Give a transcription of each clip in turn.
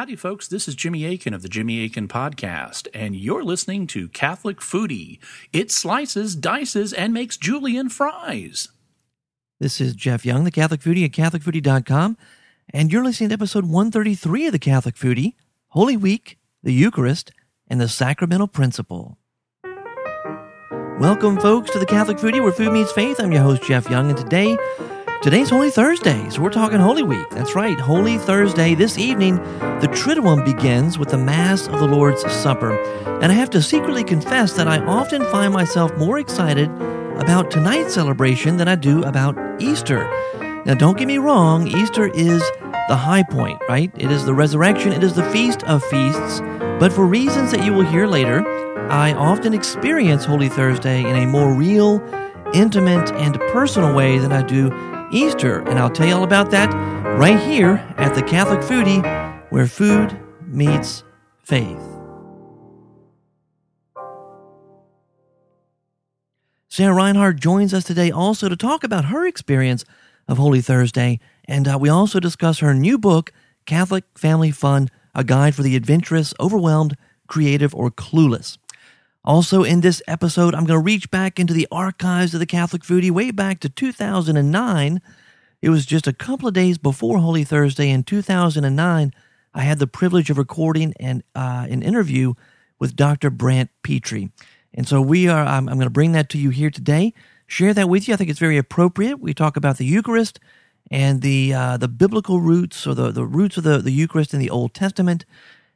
Howdy, folks. This is Jimmy Akin of the Jimmy Akin Podcast, and you're listening to Catholic Foodie. It slices, dices, and makes julienne fries. This is Jeff Young, the Catholic Foodie at CatholicFoodie.com, and you're listening to episode 133 of the Catholic Foodie Holy Week, the Eucharist, and the Sacramental Principle. Welcome, folks, to the Catholic Foodie, where food meets faith. I'm your host, Jeff Young, and today, today's Holy Thursday, so we're talking Holy Week. That's right, Holy Thursday. This evening, the Triduum begins with the Mass of the Lord's Supper, and I have to secretly confess that I often find myself more excited about tonight's celebration than I do about Easter. Now, don't get me wrong, Easter is the high point, right? It is the resurrection, it is the feast of feasts. But for reasons that you will hear later, I often experience Holy Thursday in a more real, intimate, and personal way than I do Easter. And I'll tell you all about that right here at the Catholic Foodie, where food meets faith. Sarah Reinhard joins us today also to talk about her experience of Holy Thursday. And uh, we also discuss her new book, Catholic Family Fun A Guide for the Adventurous, Overwhelmed, Creative, or Clueless. Also, in this episode, I'm going to reach back into the archives of the Catholic Foodie way back to 2009. It was just a couple of days before Holy Thursday in 2009. I had the privilege of recording an, uh, an interview with Dr. Brant Pitre. And so we are, I'm, I'm going to bring that to you here today, share that with you. I think it's very appropriate. We talk about the Eucharist and the, uh, the biblical roots or the, the roots of the, the Eucharist in the Old Testament.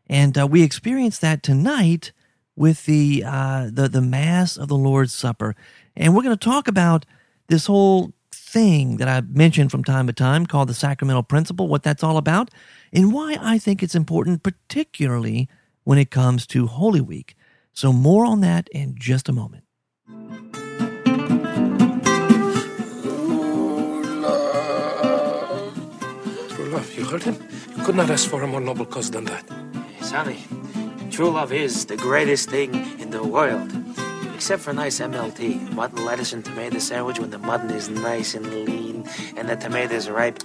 And uh, we experience that tonight with the, uh, the, the Mass of the Lord's Supper. And we're going to talk about this whole thing that I mentioned from time to time called the sacramental principle, what that's all about, and why I think it's important, particularly when it comes to Holy Week. So, more on that in just a moment. True love, you heard him? You could not ask for a more noble cause than that. Sonny, true love is the greatest thing in the world. Except for nice MLT, mutton, lettuce, and tomato sandwich when the mutton is nice and lean and the tomato is ripe.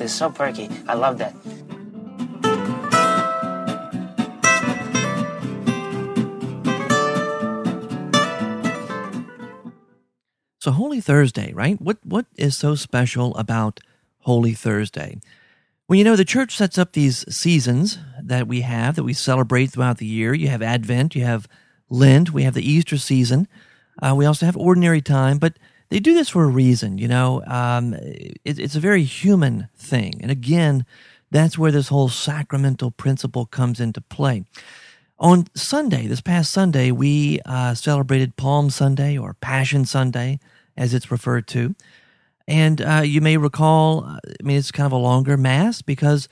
It's so perky. I love that. So Holy Thursday, right? What what is so special about Holy Thursday? Well, you know, the church sets up these seasons that we have that we celebrate throughout the year. You have Advent, you have Lent, we have the Easter season. Uh, we also have ordinary time, but they do this for a reason. You know, um, it, it's a very human thing, and again, that's where this whole sacramental principle comes into play. On Sunday, this past Sunday, we uh, celebrated Palm Sunday or Passion Sunday as it's referred to. And uh, you may recall, uh, I mean, it's kind of a longer mass because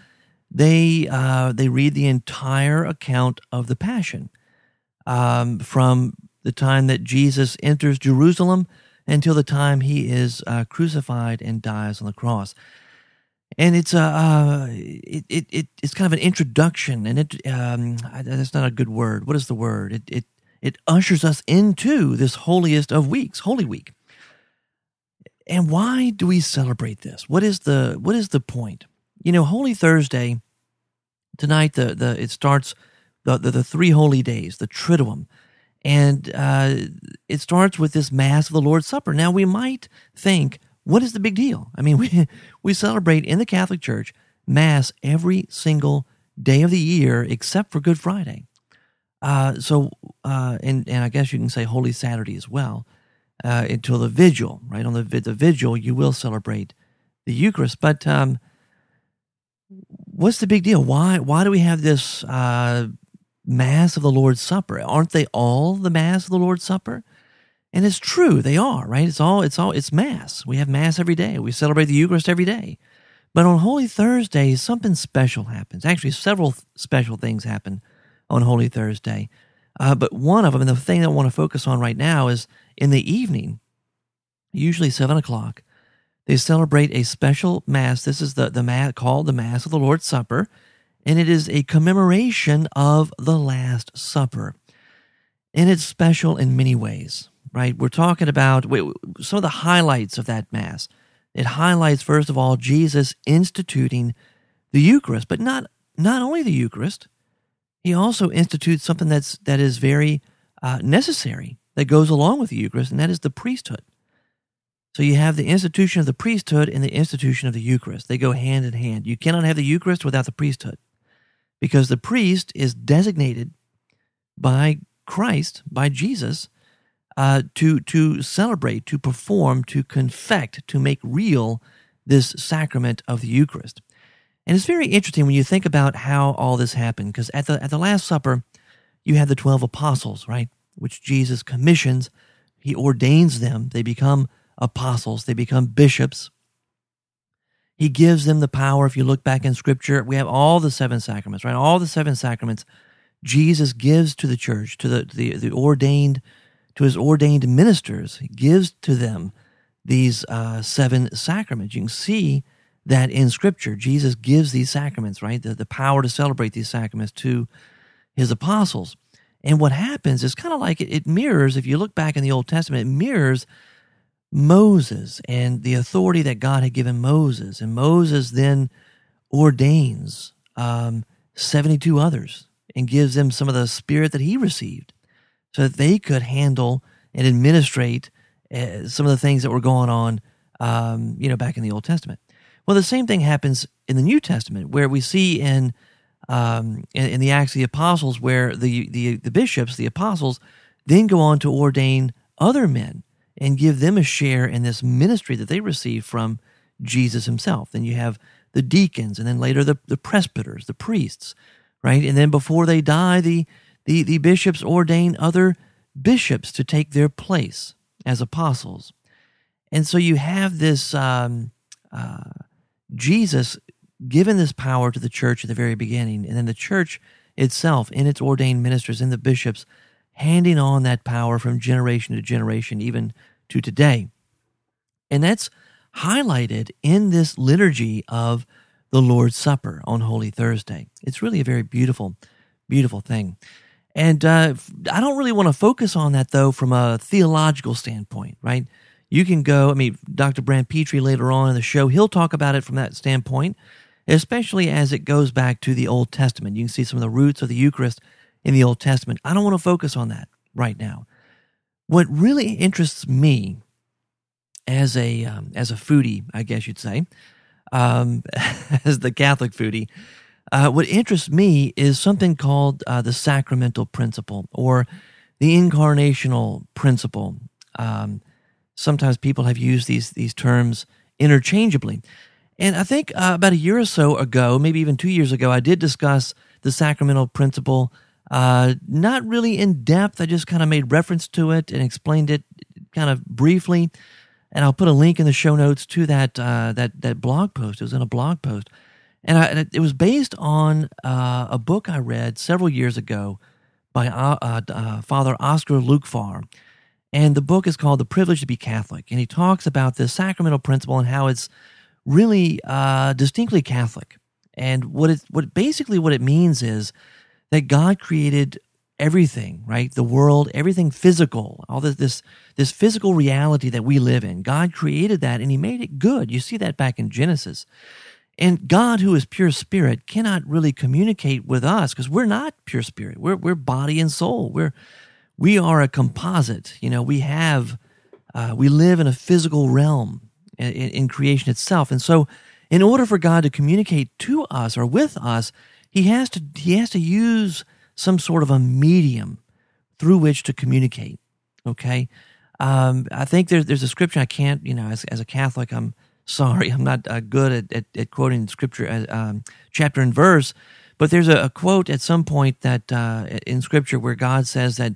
they uh, they read the entire account of the Passion um, from the time that Jesus enters Jerusalem until the time he is uh, crucified and dies on the cross. And it's a uh, it, it, it it's kind of an introduction, and it um, that's not a good word. What is the word? It it it ushers us into this holiest of weeks, Holy Week. And why do we celebrate this? What is the what is the point? You know, Holy Thursday tonight. The the it starts the the, the three holy days, the Triduum, and uh, it starts with this Mass of the Lord's Supper. Now we might think, what is the big deal? I mean, we we celebrate in the Catholic Church Mass every single day of the year except for Good Friday. Uh, so, uh, and and I guess you can say Holy Saturday as well uh, until the vigil, right? On the, the vigil, you will celebrate the Eucharist. But um, what's the big deal? Why, why do we have this uh, Mass of the Lord's Supper? Aren't they all the Mass of the Lord's Supper? And it's true, they are, right? It's all, it's all, it's Mass. We have Mass every day. We celebrate the Eucharist every day. But on Holy Thursday, something special happens. Actually, several special things happen on Holy Thursday. Uh, but one of them, and the thing that I want to focus on right now, is in the evening, usually seven o'clock, they celebrate a special mass. This is the, the mass called the Mass of the Lord's Supper, and it is a commemoration of the Last Supper. And it's special in many ways, right? We're talking about some of the highlights of that Mass. It highlights, first of all, Jesus instituting the Eucharist, but not not only the Eucharist, he also institutes something that's that is very uh, necessary that goes along with the Eucharist, and that is the priesthood. So you have the institution of the priesthood and the institution of the Eucharist. They go hand in hand. You cannot have the Eucharist without the priesthood because the priest is designated by Christ, by Jesus, uh, to, to celebrate, to perform, to confect, to make real this sacrament of the Eucharist. And it's very interesting when you think about how all this happened, because at the, at the Last Supper, you have the 12 apostles, right? Which Jesus commissions, he ordains them, they become apostles, they become bishops. He gives them the power. If you look back in scripture, we have all the seven sacraments, right? All the seven sacraments Jesus gives to the church, to the, the, the ordained, to his ordained ministers, he gives to them these uh, seven sacraments. You can see that in scripture. Jesus gives these sacraments, right? The, the power to celebrate these sacraments to his apostles. And what happens is kind of like it, it mirrors, if you look back in the Old Testament, it mirrors Moses and the authority that God had given Moses. And Moses then ordains um, 72 others and gives them some of the spirit that he received so that they could handle and administrate uh, some of the things that were going on, um, you know, back in the Old Testament. Well, the same thing happens in the New Testament, where we see in um, in, in, the Acts of the Apostles, where the, the the bishops, the apostles, then go on to ordain other men and give them a share in this ministry that they receive from Jesus himself. Then you have the deacons, and then later the, the presbyters, the priests, right? And then before they die, the, the, the bishops ordain other bishops to take their place as apostles. And so you have this um, uh, Jesus given this power to the church at the very beginning, and then the church itself, in its ordained ministers, in the bishops, handing on that power from generation to generation, even to today. And that's highlighted in this liturgy of the Lord's Supper on Holy Thursday. It's really a very beautiful, beautiful thing. And uh, I don't really want to focus on that, though, from a theological standpoint, right? You can go, I mean, Dr. Brant Pitre later on in the show, he'll talk about it from that standpoint, especially as it goes back to the Old Testament. You can see some of the roots of the Eucharist in the Old Testament. I don't want to focus on that right now. What really interests me as a um, as a foodie, I guess you'd say, um, as the Catholic foodie, uh, what interests me is something called uh, the sacramental principle or the incarnational principle. Um, sometimes people have used these these terms interchangeably, and I think uh, about a year or so ago, maybe even two years ago, I did discuss the sacramental principle uh, not really in depth. I just kind of made reference to it and explained it kind of briefly. And I'll put a link in the show notes to that uh, that that blog post. It was in a blog post, and, I, it was based on uh, a book I read several years ago by uh, uh, Father Oscar Lukefahr. And the book is called The Privilege to Be Catholic. And he talks about this sacramental principle and how it's really uh, distinctly Catholic. And what it, what basically what it means is that God created everything, right? The world, everything physical, all this, this, this physical reality that we live in. God created that and he made it good. You see that back in Genesis. And God, who is pure spirit, cannot really communicate with us because we're not pure spirit. We're, we're body and soul. We're, we are a composite. You know, we have, uh, we live in a physical realm in, in creation itself. And so, in order for God to communicate to us or with us, he has to he has to use some sort of a medium through which to communicate. Okay, um, I think there's there's a scripture I can't you know as as a Catholic I'm sorry I'm not uh, good at, at, at, quoting scripture as, um, chapter and verse, but there's a, a quote at some point that uh, in scripture where God says that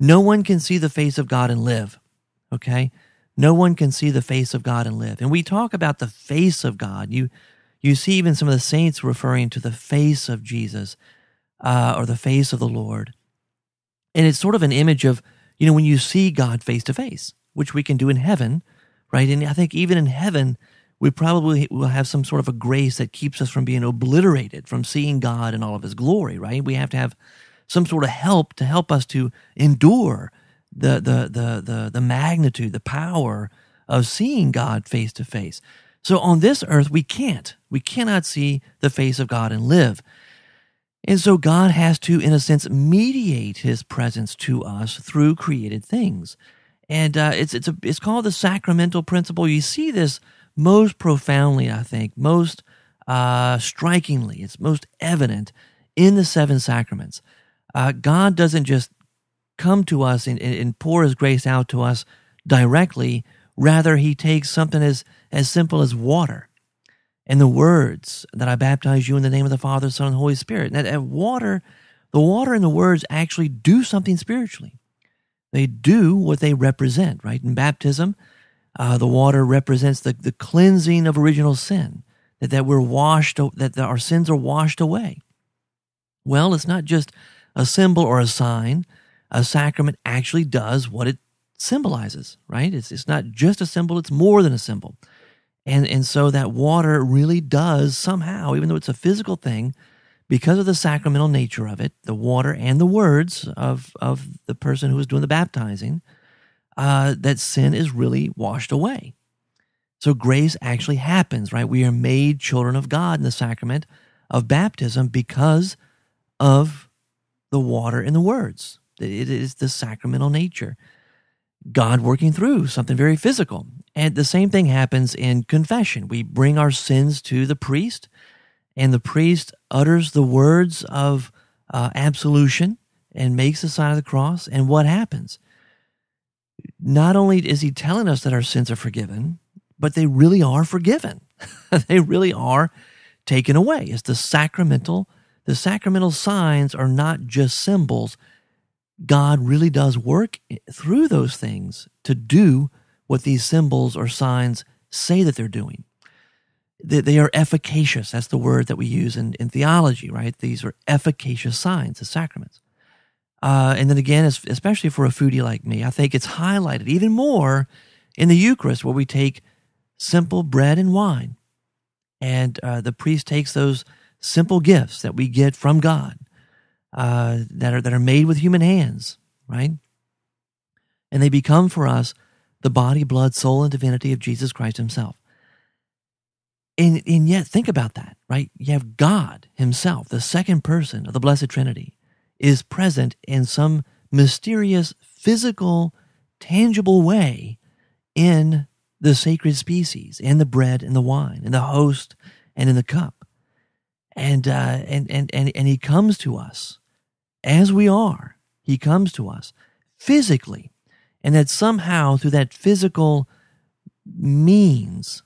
no one can see the face of God and live. Okay, no one can see the face of God and live, and we talk about the face of God. You you see even some of the saints referring to the face of Jesus uh, or the face of the Lord. And it's sort of an image of, you know, when you see God face to face, which we can do in heaven, right? And I think even in heaven, we probably will have some sort of a grace that keeps us from being obliterated from seeing God in all of his glory, right? We have to have some sort of help to help us to endure the the the the, the magnitude, the power of seeing God face to face. So on this earth, we can't. We cannot see the face of God and live. And so God has to, in a sense, mediate his presence to us through created things. And uh, it's, it's, a, it's called the sacramental principle. You see this most profoundly, I think, most uh, strikingly, it's most evident in the seven sacraments. Uh, God doesn't just come to us and, and pour his grace out to us directly. Rather, he takes something as, as simple as water and the words that I baptize you in the name of the Father, Son, and Holy Spirit. And water, the water and the words actually do something spiritually. They do what they represent, right? In baptism, uh, the water represents the, the cleansing of original sin, that, that we're washed, that our sins are washed away. Well, it's not just a symbol or a sign. A sacrament actually does what it symbolizes, right? It's, it's not just a symbol, it's more than a symbol. And, and so that water really does somehow, even though it's a physical thing, because of the sacramental nature of it, the water and the words of, of the person who is doing the baptizing, uh, that sin is really washed away. So grace actually happens, right? We are made children of God in the sacrament of baptism because of the water and the words. It is the sacramental nature. God working through something very physical. And the same thing happens in confession. We bring our sins to the priest, and the priest utters the words of uh, absolution and makes the sign of the cross. And what happens? Not only is he telling us that our sins are forgiven, but they really are forgiven. they really are taken away. It's the sacramental. The sacramental signs are not just symbols. God really does work through those things to do what these symbols or signs say that they're doing. They, they are efficacious. That's the word that we use in, in theology, right? These are efficacious signs, the sacraments. Uh, and then again, especially for a foodie like me, I think it's highlighted even more in the Eucharist, where we take simple bread and wine, and uh, the priest takes those simple gifts that we get from God, uh, that are that are made with human hands, right? And they become for us the body, blood, soul, and divinity of Jesus Christ himself. And, and yet, think about that, right? You have God himself, the second person of the Blessed Trinity, is present in some mysterious, physical, tangible way in the sacred species, in the bread and the wine, in the host and in the cup. And, uh, and, and, and, and he comes to us as we are. He comes to us physically and that somehow through that physical means,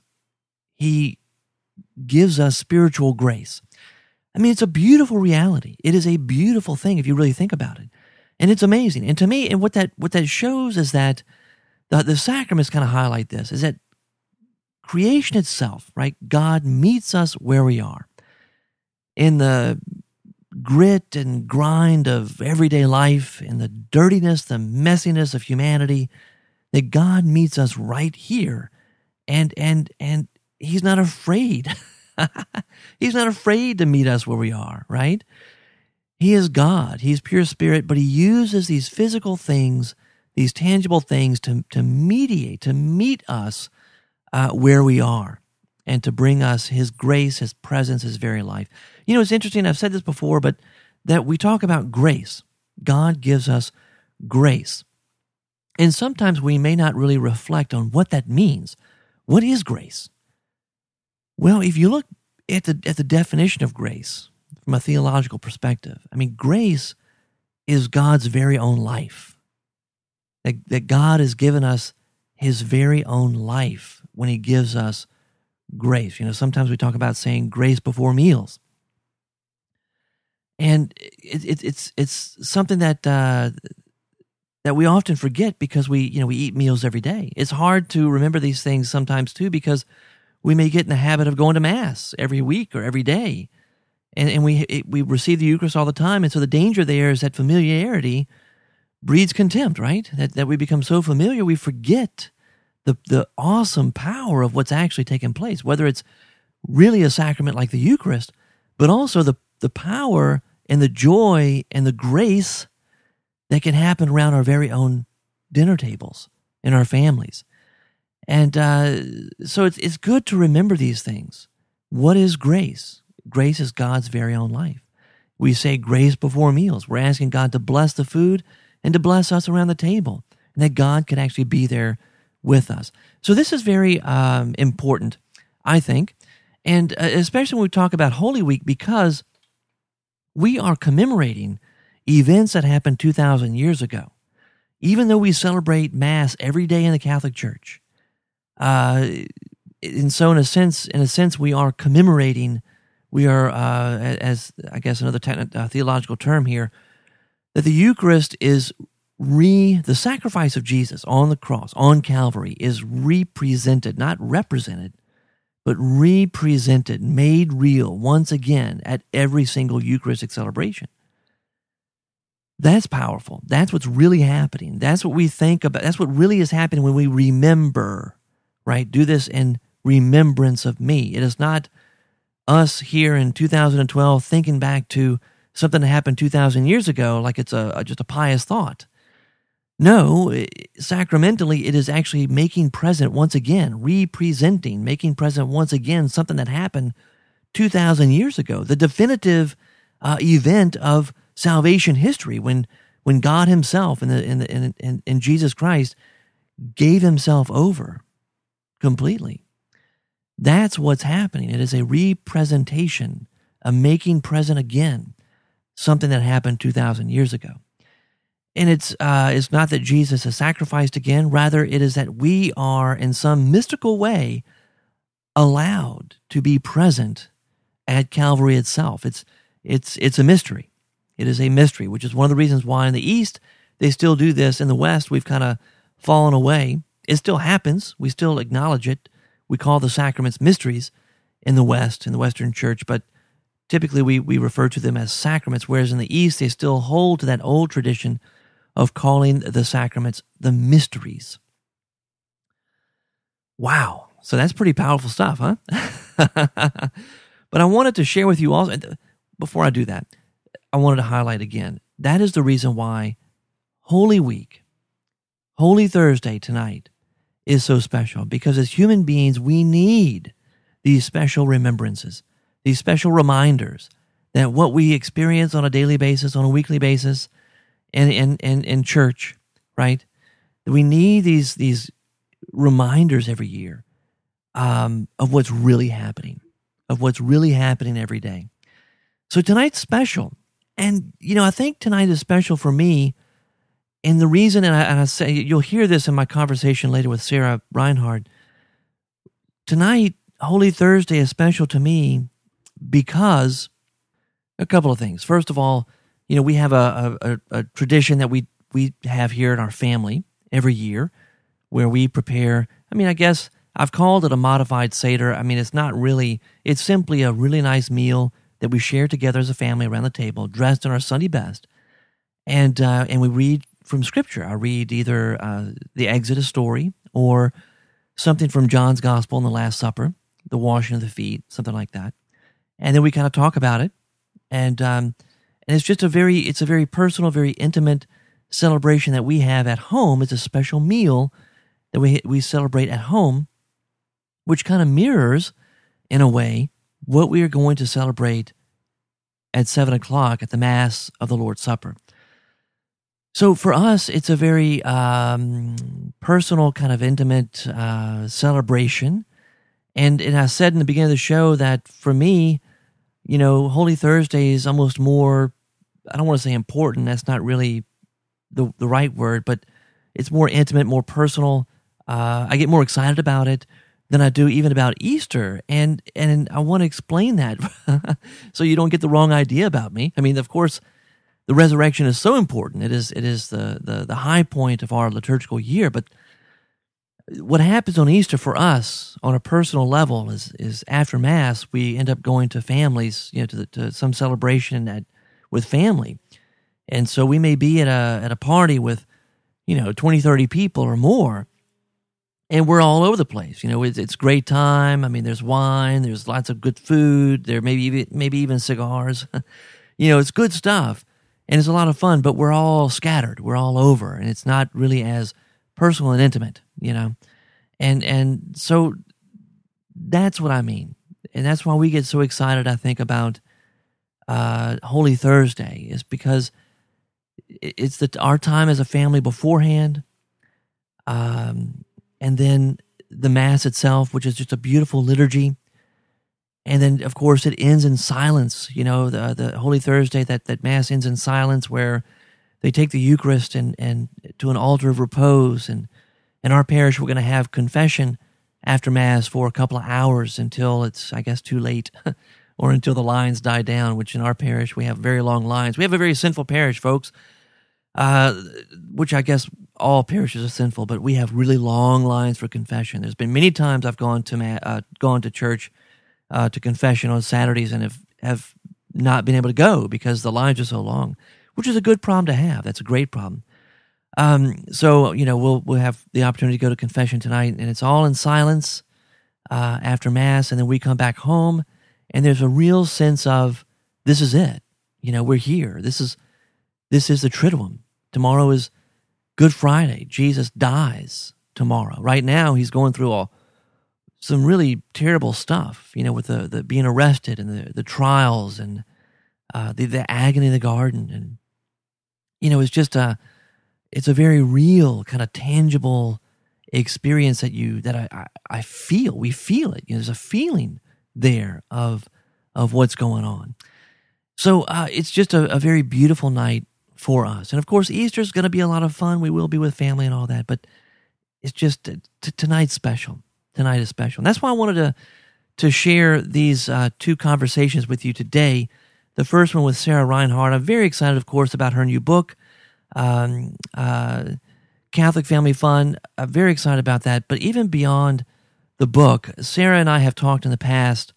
he gives us spiritual grace. I mean, it's a beautiful reality. It is a beautiful thing if you really think about it. And it's amazing. And to me, and what that what that shows is that the, the sacraments kind of highlight this, is that creation itself, right? God meets us where we are. In the grit and grind of everyday life and the dirtiness, the messiness of humanity, that God meets us right here. And and and he's not afraid. he's not afraid to meet us where we are, right? He is God. He's pure spirit, but he uses these physical things, these tangible things to, to mediate, to meet us uh, where we are and to bring us his grace, his presence, his very life. You know, it's interesting, I've said this before, but that we talk about grace. God gives us grace. And sometimes we may not really reflect on what that means. What is grace? Well, if you look at the, at the definition of grace from a theological perspective, I mean, grace is God's very own life. That, that God has given us his very own life when he gives us grace. You know, sometimes we talk about saying grace before meals and it, it, it's it's something that uh, that we often forget because we you know we eat meals every day. It's hard to remember these things sometimes too because we may get in the habit of going to mass every week or every day, and and we it, we receive the Eucharist all the time, and so the danger there is that familiarity breeds contempt, right? That that we become so familiar we forget the the awesome power of what's actually taking place, whether it's really a sacrament like the Eucharist, but also the the power and the joy and the grace that can happen around our very own dinner tables in our families. And uh, so it's, it's good to remember these things. What is grace? Grace is God's very own life. We say grace before meals. We're asking God to bless the food and to bless us around the table, and that God could actually be there with us. So this is very um, important, I think, and uh, especially when we talk about Holy Week because we are commemorating events that happened 2,000 years ago. Even though we celebrate Mass every day in the Catholic Church, uh, and so in a sense, in a sense, we are commemorating. We are, uh, as I guess another uh, theological term here, that the Eucharist is re the sacrifice of Jesus on the cross on Calvary is represented, not represented, but represented, made real once again at every single Eucharistic celebration. That's powerful. That's what's really happening. That's what we think about. That's what really is happening when we remember, right? Do this in remembrance of me. It is not us here in 2012 thinking back to something that happened 2,000 years ago like it's a, just a pious thought. No, sacramentally, it is actually making present once again, representing, making present once again something that happened 2,000 years ago, the definitive uh, event of salvation history when, when God Himself in, the, the, Jesus Christ gave Himself over completely. That's what's happening. It is a representation, a making present again, something that happened 2,000 years ago. And it's, uh, it's not that Jesus is sacrificed again. Rather, it is that we are, in some mystical way, allowed to be present at Calvary itself. It's, it's, it's a mystery. It is a mystery, which is one of the reasons why in the East they still do this. In the West, we've kind of fallen away. It still happens. We still acknowledge it. We call the sacraments mysteries in the West, in the Western Church, but typically we, we refer to them as sacraments, whereas in the East they still hold to that old tradition of calling the sacraments the mysteries. Wow. So that's pretty powerful stuff, huh? but I wanted to share with you also, before I do that, I wanted to highlight again that is the reason why Holy Week, Holy Thursday tonight, is so special because as human beings, we need these special remembrances, these special reminders that what we experience on a daily basis, on a weekly basis, in, in, in, in church, right? We need these, these reminders every year um, of what's really happening, of what's really happening every day. So tonight's special. And, you know, I think tonight is special for me. And the reason, and I, and I say, you'll hear this in my conversation later with Sarah Reinhard. Tonight, Holy Thursday is special to me because a couple of things. First of all, you know, we have a, a, a tradition that we, we have here in our family every year where we prepare. I mean, I guess I've called it a modified Seder. I mean, it's not really, it's simply a really nice meal that we share together as a family around the table, dressed in our Sunday best. And, uh, and we read from Scripture. I read either uh, the Exodus story or something from John's Gospel in the Last Supper, the washing of the feet, something like that. And then we kind of talk about it. And, um, and it's just a very, it's a very personal, very intimate celebration that we have at home. It's a special meal that we, we celebrate at home, which kind of mirrors, in a way, what we are going to celebrate at seven o'clock at the Mass of the Lord's Supper. So for us, it's a very um, personal, kind of intimate uh, celebration. And, and I said in the beginning of the show that for me, you know, Holy Thursday is almost more, I don't want to say important, that's not really the, the right word, but it's more intimate, more personal. Uh, I get more excited about it than I do even about Easter. And, and I want to explain that so you don't get the wrong idea about me. I mean, of course, the resurrection is so important. It is, it is the, the, the high point of our liturgical year, but what happens on Easter for us on a personal level is is after Mass we end up going to families, you know, to, the, to some celebration at, with family, and so we may be at a at a party with, you know, 20, 30 people or more, and we're all over the place. You know, it's, it's great time. I mean, there's wine, there's lots of good food, there maybe even, maybe even cigars. you know, it's good stuff, and it's a lot of fun. But we're all scattered, we're all over, and it's not really as personal and intimate you know and and so that's what i mean and that's why we get so excited i think about uh, Holy Thursday is because it's the our time as a family beforehand, um, and then the Mass itself, which is just a beautiful liturgy, and then of course it ends in silence. You know, the the Holy Thursday that that Mass ends in silence, where they take the Eucharist and and to an altar of repose, and in our parish we're going to have confession after Mass for a couple of hours until it's I guess too late. or until the lines die down, which in our parish we have very long lines. We have a very sinful parish, folks uh, which I guess all parishes are sinful, but we have really long lines for confession. There's been many times I've gone to ma- uh, gone to church uh, to confession on Saturdays and have have not been able to go because the lines are so long, which is a good problem to have. That's a great problem. Um, so you know we'll we'll have the opportunity to go to confession tonight, and it's all in silence uh, after mass, and then we come back home, and there's a real sense of this is it. You know, we're here. This is this is the Triduum. Tomorrow is Good Friday. Jesus dies tomorrow. Right now, he's going through all some really terrible stuff, you know, with the, the being arrested and the, the trials and uh, the, the agony in the garden. And, you know, it's just a, it's a very real, kind of tangible experience that you, that I, I, I feel. We feel it. You know, there's a feeling there of, of what's going on. So uh, it's just a, a very beautiful night for us. And of course, Easter is going to be a lot of fun. We will be with family and all that, but it's just t- tonight's special. Tonight is special. And that's why I wanted to to share these uh, two conversations with you today. The first one with Sarah Reinhard. I'm very excited, of course, about her new book, um, uh, Catholic Family Fun. I'm very excited about that. But even beyond the book, Sarah and I have talked in the past.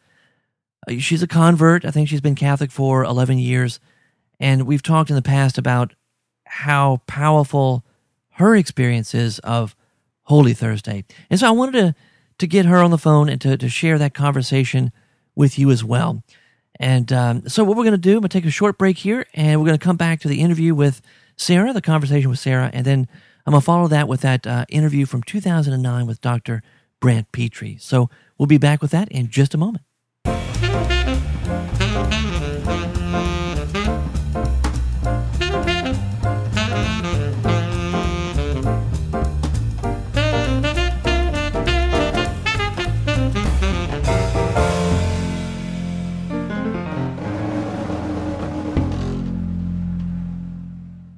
Uh, she's a convert. I think she's been Catholic for 11 years. And we've talked in the past about how powerful her experience is of Holy Thursday. And so I wanted to, to get her on the phone and to, to share that conversation with you as well. And um, so, what we're going to do, I'm going to take a short break here, and we're going to come back to the interview with Sarah, the conversation with Sarah, and then I'm going to follow that with that uh, interview from 2009 with Dr. Brant Pitre. So, we'll be back with that in just a moment.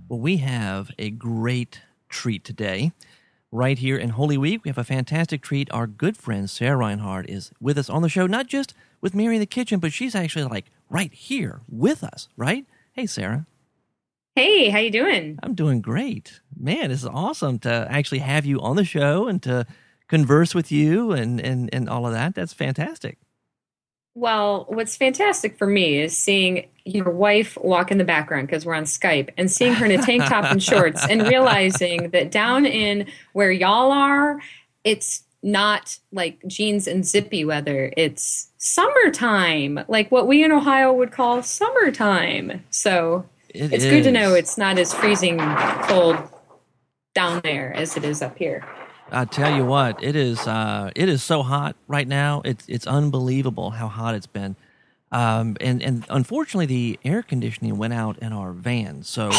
Well, we have a great treat today. Right here in Holy Week, we have a fantastic treat. Our good friend Sarah Reinhard is with us on the show, not just with Mary in the kitchen, but she's actually like right here with us, right? Hey, Sarah. Hey, how you doing? I'm doing great. Man, this is awesome to actually have you on the show and to converse with you and, and, and all of that. That's fantastic. Well, what's fantastic for me is seeing your wife walk in the background because we're on Skype and seeing her in a tank top and shorts and realizing that down in where y'all are, it's not like jeans and zippy weather. It's summertime, like what we in Ohio would call summertime. So it it's is. good to know it's not as freezing cold down there as it is up here. I tell you what, it is uh, it is so hot right now. It's it's unbelievable how hot it's been. Um, and and unfortunately, the air conditioning went out in our van, so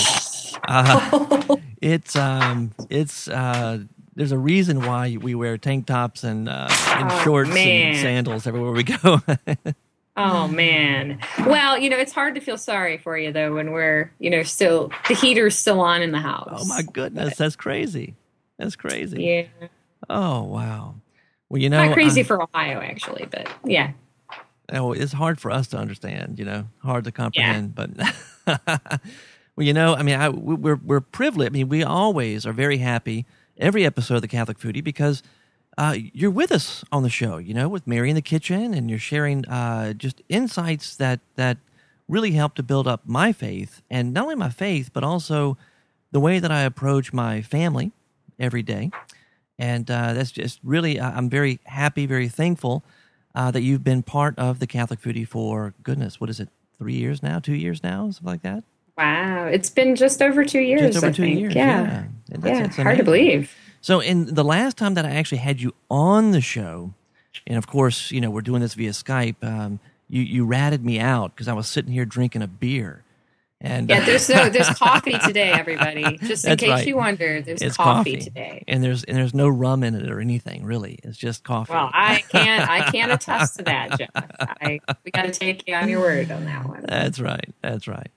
uh, it's um, it's uh, there's a reason why we wear tank tops and uh, and oh, shorts man. and sandals everywhere we go. oh man! Well, you know it's hard to feel sorry for you though when we're you know still the heater's still on in the house. Oh my goodness, but, that's crazy. That's crazy. Yeah. Oh wow. Well, you know, not crazy for Ohio actually, but yeah. Oh, it's hard for us to understand. You know, hard to comprehend. Yeah. But well, you know, I mean, I, we're we're privileged. I mean, we always are very happy every episode of the Catholic Foodie because uh, you're with us on the show. You know, with Mary in the kitchen, and you're sharing uh, just insights that that really help to build up my faith, and not only my faith, but also the way that I approach my family every day. And uh, that's just really, uh, I'm very happy, very thankful uh, that you've been part of the Catholic Foodie for goodness, what is it, three years now, two years now, something like that? Wow, it's been just over two years. Just over I two think. years, yeah. Yeah, that's, yeah that's hard to believe. So, in the last time that I actually had you on the show, and of course, you know, we're doing this via Skype. Um, you you ratted me out because I was sitting here drinking a beer. And yeah, there's no there's coffee today, everybody. Just in case right. you wonder, there's it's coffee, coffee, today. and there's and there's no rum in it or anything really. It's just coffee. Well, I can't I can't attest to that, Jeff. I, we got to take you on your word on that one. That's right. That's right.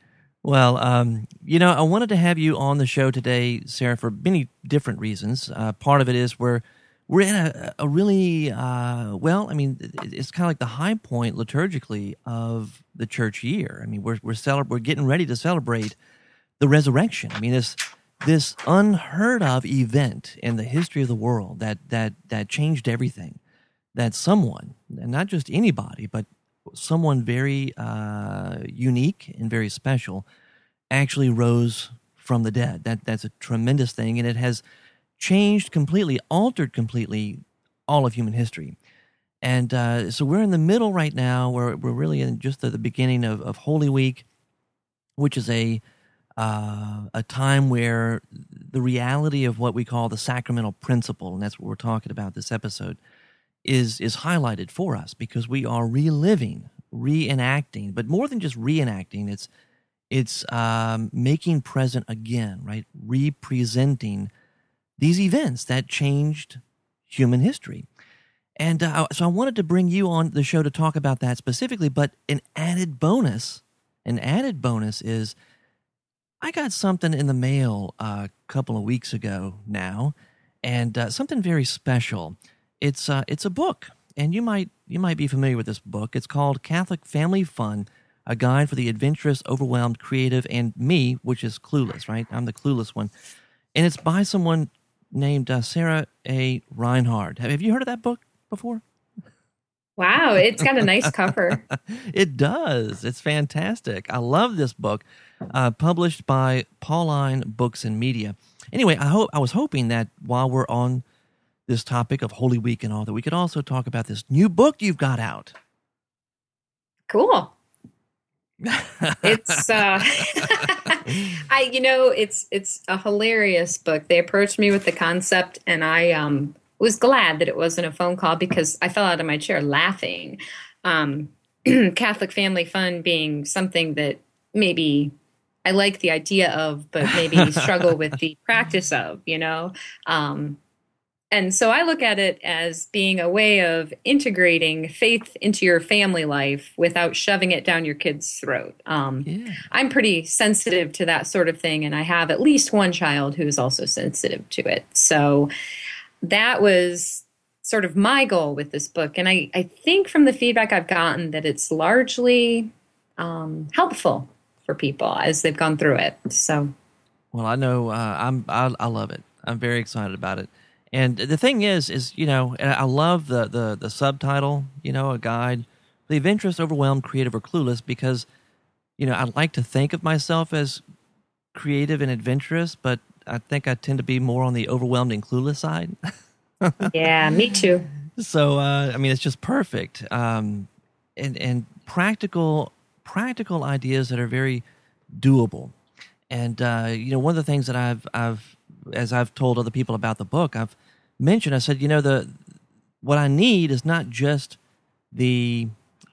Well, um, you know, I wanted to have you on the show today, Sarah, for many different reasons. Uh, part of it is we're we're in a, a really uh, well. I mean, it's kind of like the high point liturgically of the church year. I mean, we're we're celeb- we're getting ready to celebrate the resurrection. I mean, this this unheard of event in the history of the world that that that changed everything. That someone, and not just anybody, but someone very uh, unique and very special, actually rose from the dead. That that's a tremendous thing, and it has changed completely, altered completely all of human history. And uh, so we're in the middle right now. We're we're really in just at the beginning of, of Holy Week, which is a uh, a time where the reality of what we call the sacramental principle, and that's what we're talking about this episode, is is highlighted for us because we are reliving, reenacting, but more than just reenacting, it's it's um, making present again, right? Representing these events that changed human history. And uh, so I wanted to bring you on the show to talk about that specifically, but an added bonus, an added bonus is I got something in the mail uh, a couple of weeks ago now, and uh, something very special. It's uh, it's a book, and you might you might be familiar with this book. It's called Catholic Family Fun: A Guide for the Adventurous, Overwhelmed, Creative, and Me, which is clueless. Right, I'm the clueless one, and it's by someone named uh, Sarah A. Reinhard. Have, have you heard of that book before? Wow, it's got a nice cover. It does. It's fantastic. I love this book, uh, published by Pauline Books and Media. Anyway, I hope I was hoping that while we're on this topic of Holy Week and all, that we could also talk about this new book you've got out. Cool. It's uh I you know, it's it's a hilarious book. They approached me with the concept and I um was glad that it wasn't a phone call because I fell out of my chair laughing. Um Catholic family fun being something that maybe I like the idea of, but maybe struggle with the practice of, you know? Um and so I look at it as being a way of integrating faith into your family life without shoving it down your kid's throat. Um, Yeah. I'm pretty sensitive to that sort of thing, and I have at least one child who is also sensitive to it. So that was sort of my goal with this book. And I, I think from the feedback I've gotten that it's largely um, helpful for people as they've gone through it. So Well, I know uh, I'm I, I love it. I'm very excited about it. And the thing is, is you know, and I love the the the subtitle. You know, a guide, the adventurous, overwhelmed, creative, or clueless, because you know I like to think of myself as creative and adventurous, but I think I tend to be more on the overwhelmed and clueless side. yeah, me too. so uh, I mean, it's just perfect, um, and and practical practical ideas that are very doable. And uh, you know, one of the things that I've I've as I've told other people about the book, I've mentioned. I said, you know, the what I need is not just the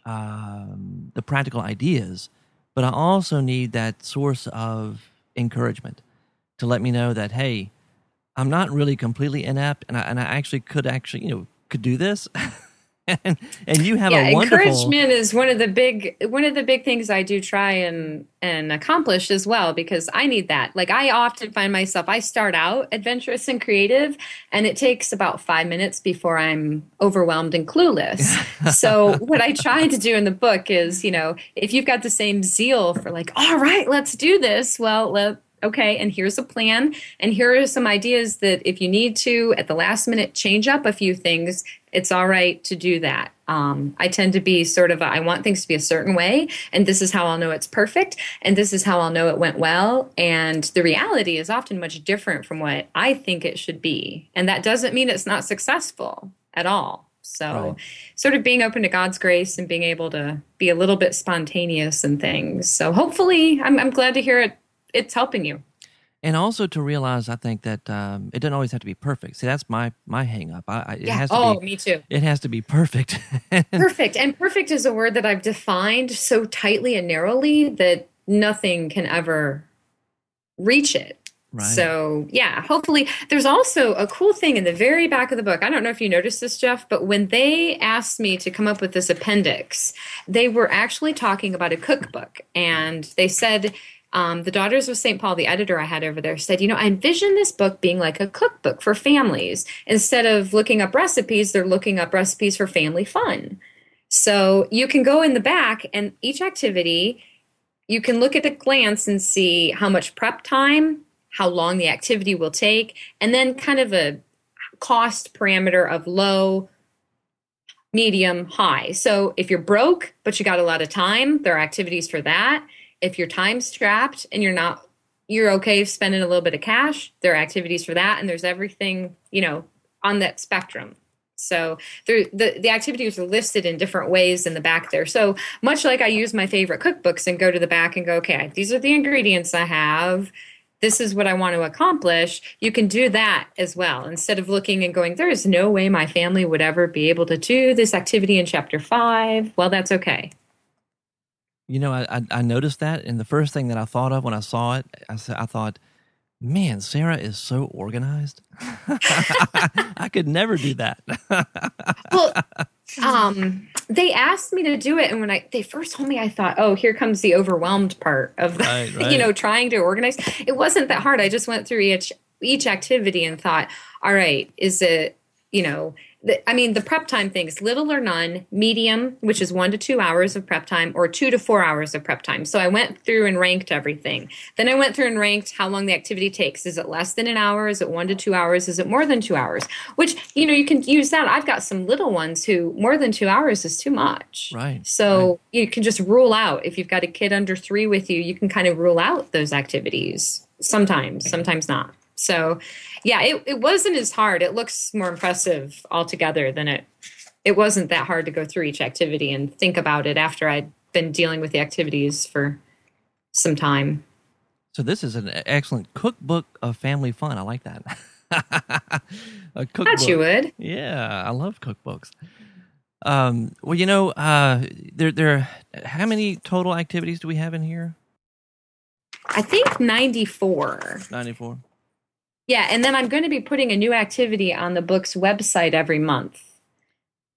um, the practical ideas, but I also need that source of encouragement to let me know that hey, I'm not really completely inept, and I and I actually could actually you know could do this. and, and you have yeah, a wonderful encouragement is one of the big one of the big things I do try and and accomplish as well because I need that. Like I often find myself I start out adventurous and creative and it takes about 5 minutes before I'm overwhelmed and clueless. so what I try to do in the book is, you know, if you've got the same zeal for like, all right, let's do this, well, let okay, and here's a plan, and here are some ideas that if you need to at the last minute change up a few things, it's all right to do that. Um, I tend to be sort of, a, I want things to be a certain way, and this is how I'll know it's perfect, and this is how I'll know it went well. And the reality is often much different from what I think it should be. And that doesn't mean it's not successful at all. So, Right. sort of being open to God's grace and being able to be a little bit spontaneous and things. So, hopefully, I'm, I'm glad to hear it. It's helping you. and also to realize, I think that um, it doesn't always have to be perfect. See, that's my my hang up. I, I, it Yeah. has to Oh, be. me too. It has to be perfect. Perfect. And perfect is a word that I've defined so tightly and narrowly that nothing can ever reach it. Right. So, yeah, hopefully. There's also a cool thing in the very back of the book. I don't know if you noticed this, Jeff, but when they asked me to come up with this appendix, they were actually talking about a cookbook. And they said, um, the Daughters of St. Paul, the editor I had over there, said, You know, I envision this book being like a cookbook for families. Instead of looking up recipes, they're looking up recipes for family fun. So you can go in the back, and each activity, you can look at a glance and see how much prep time, how long the activity will take, and then kind of a cost parameter of low, medium, high. So if you're broke, but you got a lot of time, there are activities for that. If you're time strapped and you're not, you're okay spending a little bit of cash, there are activities for that. And there's everything, you know, on that spectrum. So the the activities are listed in different ways in the back there. So much like I use my favorite cookbooks and go to the back and go, okay, these are the ingredients I have. This is what I want to accomplish. You can do that as well instead of looking and going, there is no way my family would ever be able to do this activity in chapter five. Well, that's okay. You know, I, I I noticed that, and the first thing that I thought of when I saw it, I said, I thought, man, Sarah is so organized. I could never do that. well um they asked me to do it and when i they first told me i thought oh here comes the overwhelmed part of the Right, right. you know trying to organize it wasn't that hard i just went through each each activity and thought all right is it you know the, i mean the prep time things little or none medium which is one to two hours of prep time or two to four hours of prep time. So i went through and ranked everything. Then i went through and ranked how long the activity takes. Is it less than an hour? Is it one to two hours? Is it more than two hours? Which you know you can use that. I've got some little ones who more than two hours is too much. Right, so you can just rule out. If you've got a kid under three with you you can kind of rule out those activities. Sometimes sometimes not so yeah it, it wasn't as hard it looks more impressive altogether than it it wasn't that hard to go through each activity and think about it after i'd been dealing with the activities for some time so this is an excellent cookbook of family fun. I like that. a cookbook. thought you would Yeah, I love cookbooks. Um, well, you know, uh, there, there. How many total activities do we have in here? i think 94 Ninety-four. Yeah, and then I'm going to be putting a new activity on the book's website every month.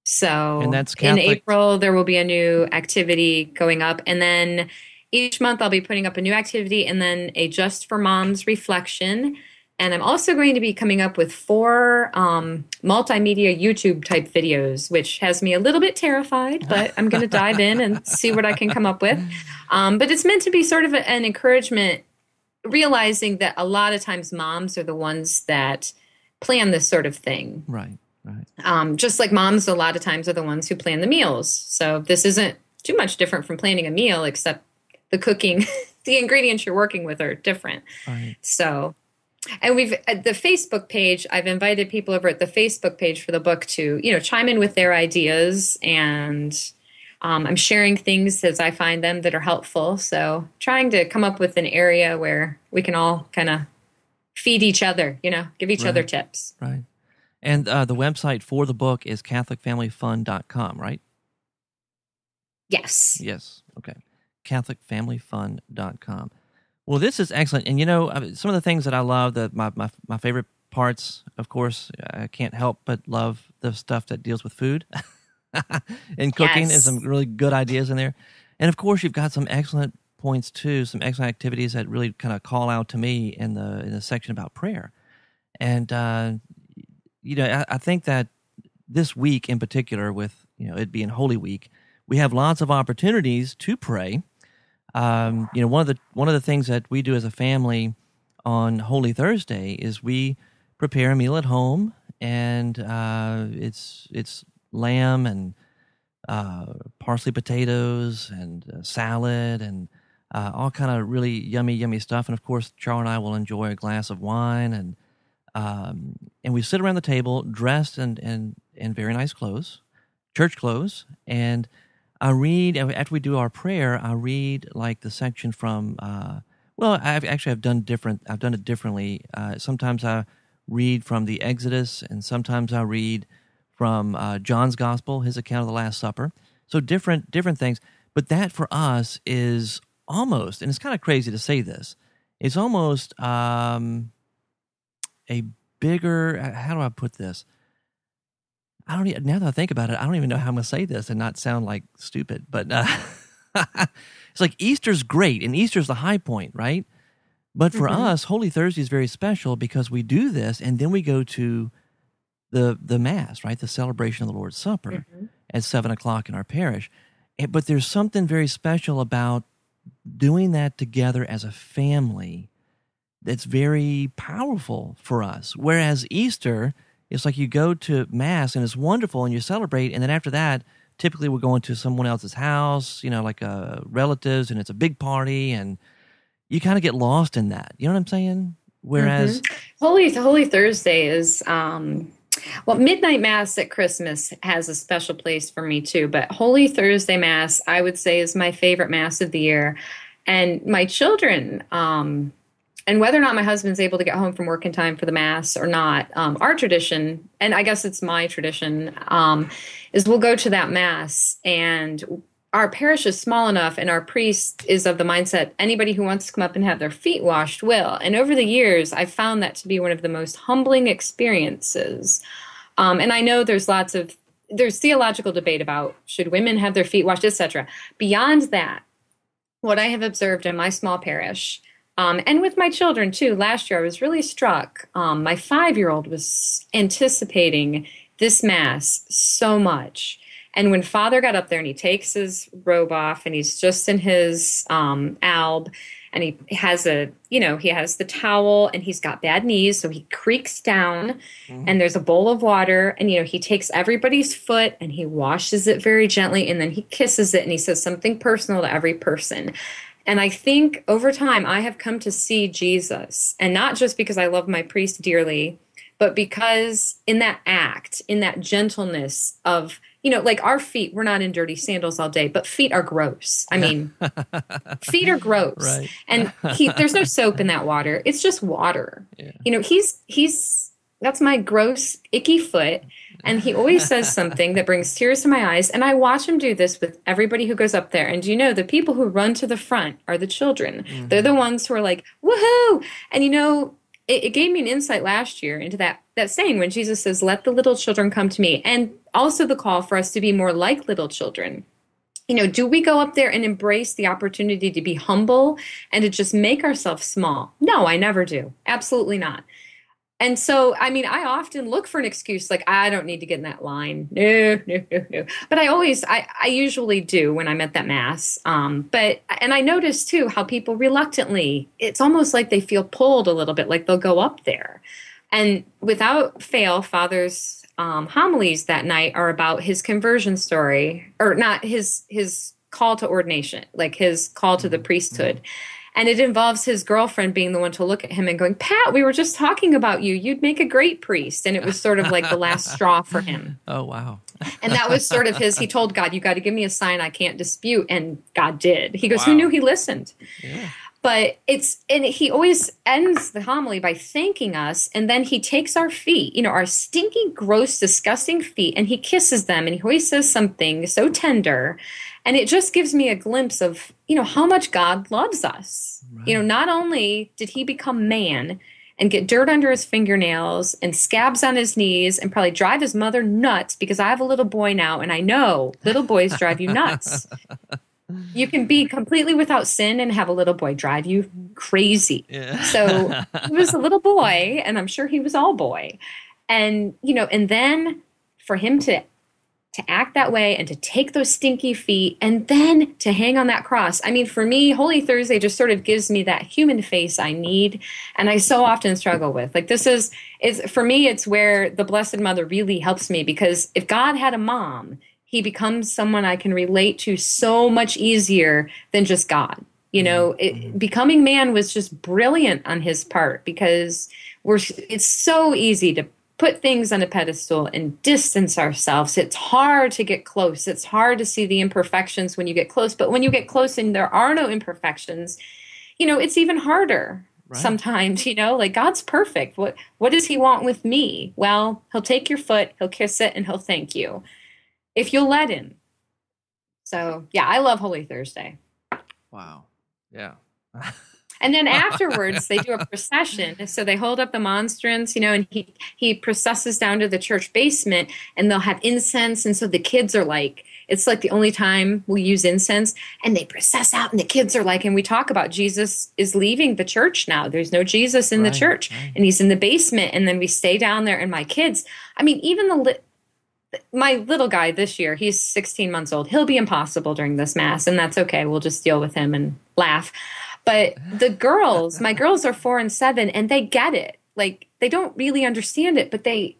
So And that's in April there will be a new activity going up, and then each month I'll be putting up a new activity, and then a Just for Moms reflection. And I'm also going to be coming up with four um, multimedia YouTube type videos, which has me a little bit terrified, but I'm going to dive in and see what I can come up with. Um, but it's meant to be sort of an encouragement realizing that a lot of times moms are the ones that plan this sort of thing. Right. Right. Um, just like moms, a lot of times are the ones who plan the meals. So this isn't too much different from planning a meal, except the cooking, the ingredients you're working with are different. Right. So, and we've at the Facebook page. I've invited people over at the Facebook page for the book to you know chime in with their ideas, and um, I'm sharing things as I find them that are helpful. So, trying to come up with an area where we can all kind of feed each other, you know, give each other tips. Right. And uh, the website for the book is CatholicFamilyFun.com, right? Yes. Yes. Okay. CatholicFamilyFun.com. Well, this is excellent. And you know, some of the things that I love, that my, my, my favorite parts, of course, I can't help but love the stuff that deals with food and cooking. Yes. some really good ideas in there. And of course, you've got some excellent points too, some excellent activities that really kind of call out to me in the in the section about prayer. And uh, you know, I, I think that this week in particular, with you know it being Holy Week, we have lots of opportunities to pray. Um, you know, one of the one of the things that we do as a family on Holy Thursday is we prepare a meal at home, and uh, it's it's lamb and uh, parsley potatoes and uh, salad and uh, all kind of really yummy, yummy stuff. And of course, Charles and I will enjoy a glass of wine and um, and we sit around the table dressed in, in, in very nice clothes, church clothes. And I read, after we do our prayer, I read like the section from uh, Well, I've actually I've done different. I've done it differently. Uh, sometimes I read from the Exodus, and sometimes I read from uh, John's Gospel, his account of the Last Supper. So different different things. But that for us is almost, and it's kind of crazy to say this. It's almost um, a bigger. How do I put this? I don't. Even, now that I think about it, I don't even know how I'm going to say this and not sound like stupid. But uh, it's like Easter's great, and Easter's the high point, right? But for mm-hmm. us, Holy Thursday is very special because we do this, and then we go to the the Mass, right? The celebration of the Lord's Supper mm-hmm. at seven o'clock in our parish. But there's something very special about doing that together as a family that's very powerful for us. Whereas Easter, it's like you go to Mass and it's wonderful and you celebrate, and then after that, typically we're going to someone else's house, you know, like uh, relatives, and it's a big party, and you kind of get lost in that. You know what I'm saying? Whereas mm-hmm. Holy Holy Thursday is um, well, midnight mass at Christmas has a special place for me too, but Holy Thursday mass I would say is my favorite mass of the year. And my children um, and whether or not my husband's able to get home from work in time for the mass or not, um, our tradition, and I guess it's my tradition, um, is we'll go to that mass and our parish is small enough and our priest is of the mindset anybody who wants to come up and have their feet washed will. And over the years, I've found that to be one of the most humbling experiences. Um, and I know there's lots of there's theological debate about should women have their feet washed, etc. Beyond that, what I have observed in my small parish, um, and with my children too, last year I was really struck. Um, my five year old was anticipating this mass so much and when father got up there and he takes his robe off and he's just in his um, alb and he has a, you know, he has the towel and he's got bad knees. So he creaks down mm-hmm. and there's a bowl of water and, you know, he takes everybody's foot and he washes it very gently and then he kisses it and he says something personal to every person. And I think over time I have come to see Jesus and not just because I love my priest dearly, but because in that act, in that gentleness of, you know, like our feet, we're not in dirty sandals all day, but feet are gross. I mean, feet are gross. Right. And he, there's no soap in that water. It's just water. Yeah. You know, he's, he's, that's my gross, icky foot. And he always says something that brings tears to my eyes. And I watch him do this with everybody who goes up there. And you know, the people who run to the front are the children. Mm-hmm. They're the ones who are like, woohoo! And you know, it, it gave me an insight last year into that that saying when Jesus says, "Let the little children come to me," and also the call for us to be more like little children. You know, do we go up there and embrace the opportunity to be humble and to just make ourselves small? No, I never do. Absolutely not and so i mean i often look for an excuse like i don't need to get in that line no no no no but i always i, I usually do when i'm at that mass um, but and i notice too how people reluctantly it's almost like they feel pulled a little bit like they'll go up there and without fail father's um, homilies that night are about his conversion story or not his his call to ordination like his call to the mm-hmm. priesthood mm-hmm and it involves his girlfriend being the one to look at him and going, Pat, we were just talking about you. You'd make a great priest. And it was sort of like the last straw for him. Oh, wow. and that was sort of his, he told God, you got to give me a sign I can't dispute. And God did. He goes, wow. Who knew he listened? Yeah but it's and he always ends the homily by thanking us and then he takes our feet you know our stinky gross disgusting feet and he kisses them and he always says something so tender. And it just gives me a glimpse of you know how much god loves us. Right. you know not only did he become man and get dirt under his fingernails and scabs on his knees and probably drive his mother nuts because i have a little boy now and i know little boys drive you nuts you can be completely without sin and have a little boy drive you crazy yeah. so he was a little boy and i'm sure he was all boy and you know and then for him to to act that way and to take those stinky feet and then to hang on that cross. I mean, for me, Holy Thursday just sort of gives me that human face I need and I so often struggle with. Like this is is for me it's where the Blessed Mother really helps me because if God had a mom, he becomes someone I can relate to so much easier than just God. You know, it, mm-hmm. becoming man was just brilliant on his part because we're it's so easy to put things on a pedestal and distance ourselves. It's hard to get close. It's hard to see the imperfections when you get close. But when you get close and there are no imperfections, you you know, it's even harder Right. sometimes, you know, like God's perfect. What what does he want with me? Well, he'll take your foot, he'll kiss it, and he'll thank you. If you'll let him. So yeah, I love Holy Thursday. Wow. Yeah. And then afterwards, they do a procession. So they hold up the monstrance, you know, and he he processes down to the church basement, and they'll have incense. And so the kids are like, it's like the only time we use incense, and they process out, and the kids are like, and we talk about Jesus is leaving the church now. There's no Jesus in Right, the church, right. and he's in the basement. And then we stay down there, and my kids, I mean, even the my little guy this year, he's 16 months old. He'll be impossible during this mass, and that's okay. We'll just deal with him and laugh. But the girls, my girls are four and seven, and they get it. Like they don't really understand it, but they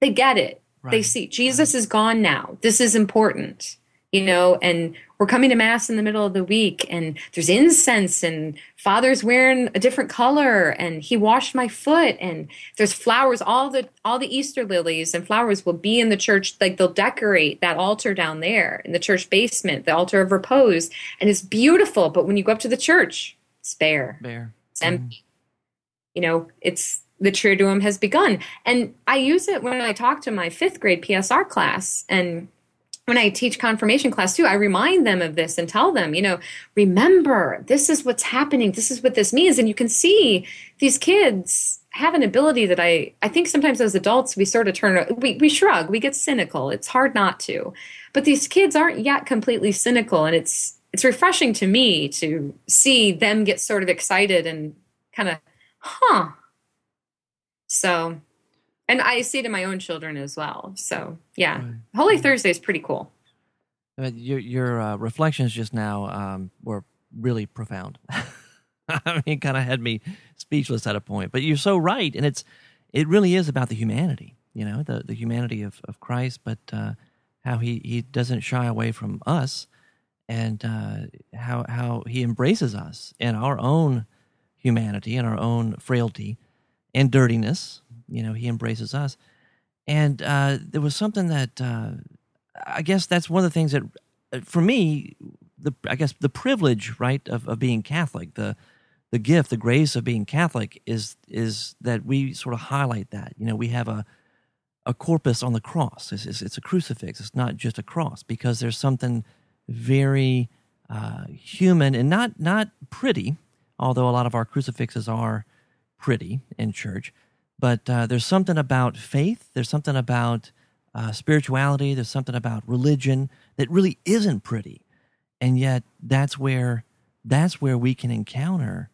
they get it. They see Jesus is gone now. This is important, you know. And we're coming to mass in the middle of the week, and there's incense, and Father's wearing a different color, and he washed my foot, and there's flowers. All the all the Easter lilies and flowers will be in the church. Like they'll decorate that altar down there in the church basement, the altar of repose, and it's beautiful. But when you go up to the church, it's bare Bear. it's empty. You know, it's the Triduum has begun. And I use it when I talk to my fifth grade PSR class and when I teach confirmation class too, I remind them of this and tell them, you know, remember, this is what's happening. This is what this means. And you can see these kids have an ability that I, I think sometimes as adults, we sort of turn, we, we shrug, we get cynical. It's hard not to. But these kids aren't yet completely cynical. And it's, it's refreshing to me to see them get sort of excited and kind of, huh. So, and I see it in my own children as well. So, yeah, Right. Holy Thursday is pretty cool. Uh, your your uh, reflections just now um, were really profound. I mean, kind of had me speechless at a point. But you're so right, and it's it really is about the humanity. You know, the the humanity of of Christ, but uh, how he he doesn't shy away from us, and uh, how how he embraces us in our own humanity and our own frailty and dirtiness. You know, he embraces us. And uh, there was something that uh, I guess that's one of the things that, uh, for me, the I guess the privilege, right, of, of being Catholic, the the gift, the grace of being Catholic is is that we sort of highlight that. You know, we have a a corpus on the cross. It's, it's, it's a crucifix. It's not just a cross because there's something very uh, human and not not pretty. Although a lot of our crucifixes are pretty in church, but uh, there's something about faith. There's something about uh, spirituality. There's something about religion that really isn't pretty, and yet that's where that's where we can encounter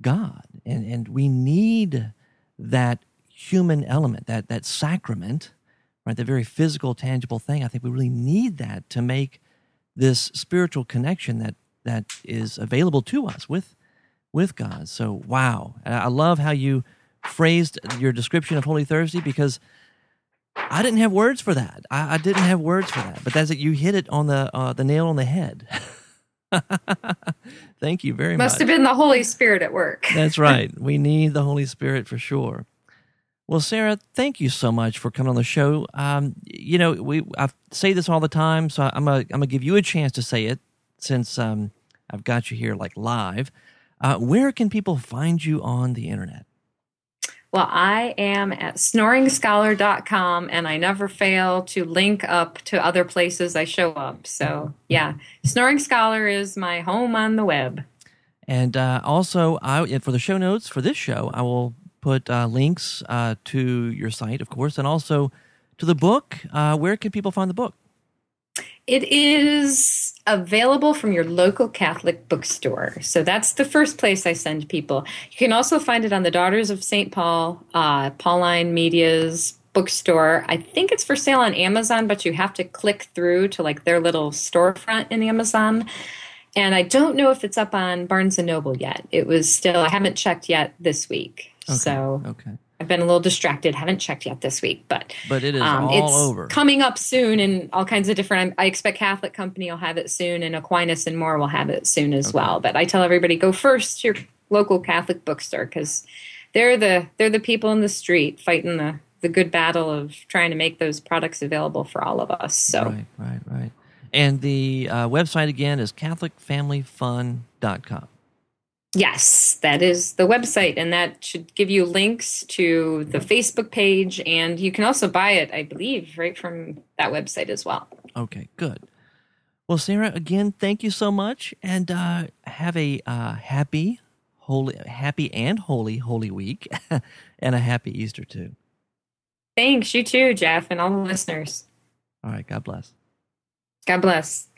God, and and we need that human element, that that sacrament, right? The very physical, tangible thing. I think we really need that to make this spiritual connection that that is available to us with with God. So wow, I love how you phrased your description of Holy Thursday because I didn't have words for that. I, I didn't have words for that, but that's it. You hit it on the uh, the nail on the head. Thank you very Must much. Must have been the Holy Spirit at work. That's right. We need the Holy Spirit for sure. Well, Sarah, thank you so much for coming on the show. Um, you know, we I say this all the time, so I'm gonna I'm gonna give you a chance to say it since um, I've got you here like live. Uh, where can people find you on the internet? Well, I am at snoringscholar.com and I never fail to link up to other places I show up. So, yeah, Snoring Scholar is my home on the web. And uh, also, I for the show notes for this show, I will put uh, links uh, to your site, of course, and also to the book. Uh, where can people find the book? It is available from your local Catholic bookstore. So that's the first place I send people. You can also find it on the Daughters of St. Paul, uh, Pauline Media's bookstore. I think it's for sale on Amazon, but you have to click through to like their little storefront in Amazon. And I don't know if it's up on Barnes and Noble yet. It was still, I haven't checked yet this week. So Okay, I've been a little distracted, haven't checked yet this week, but but it is um, all it's over. coming up soon and all kinds of different. I expect Catholic Company will have it soon, and Aquinas and more will have it soon as well. But I tell everybody go first to your local Catholic bookstore because they're the they're the people in the street fighting the the good battle of trying to make those products available for all of us. So Right, right, right. And the uh, website again is CatholicFamilyFun.com. Yes, that is the website, and that should give you links to the Facebook page, and you can also buy it, I believe, right from that website as well. Okay, good. Well, Sarah, again, thank you so much, and uh, have a uh, happy, holy, happy and holy, holy week, and a happy Easter too. Thanks, you too, Jeff, and all the listeners. All right, God bless. God bless.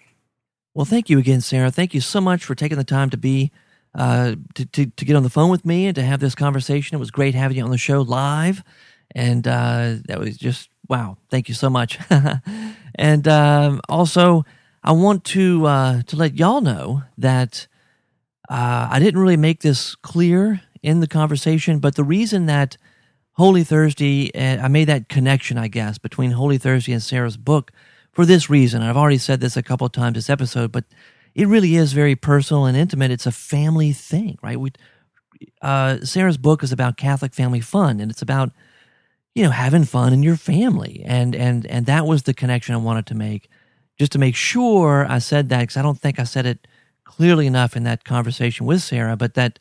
Well, thank you again, Sarah. Thank you so much for taking the time to be uh, to, to, to get on the phone with me and to have this conversation. It was great having you on the show live, and uh, that was just wow. Thank you so much. and um, also, I want to uh, to let y'all know that uh, I didn't really make this clear in the conversation, but the reason that Holy Thursday, uh, I made that connection, I guess, between Holy Thursday and Sarah's book for this reason. I've already said this a couple times this episode, but it really is very personal and intimate. It's a family thing, right? We, uh, Sarah's book is about Catholic family fun, and it's about you know having fun in your family, and and and that was the connection I wanted to make just to make sure I said that because I don't think I said it clearly enough in that conversation with Sarah, but that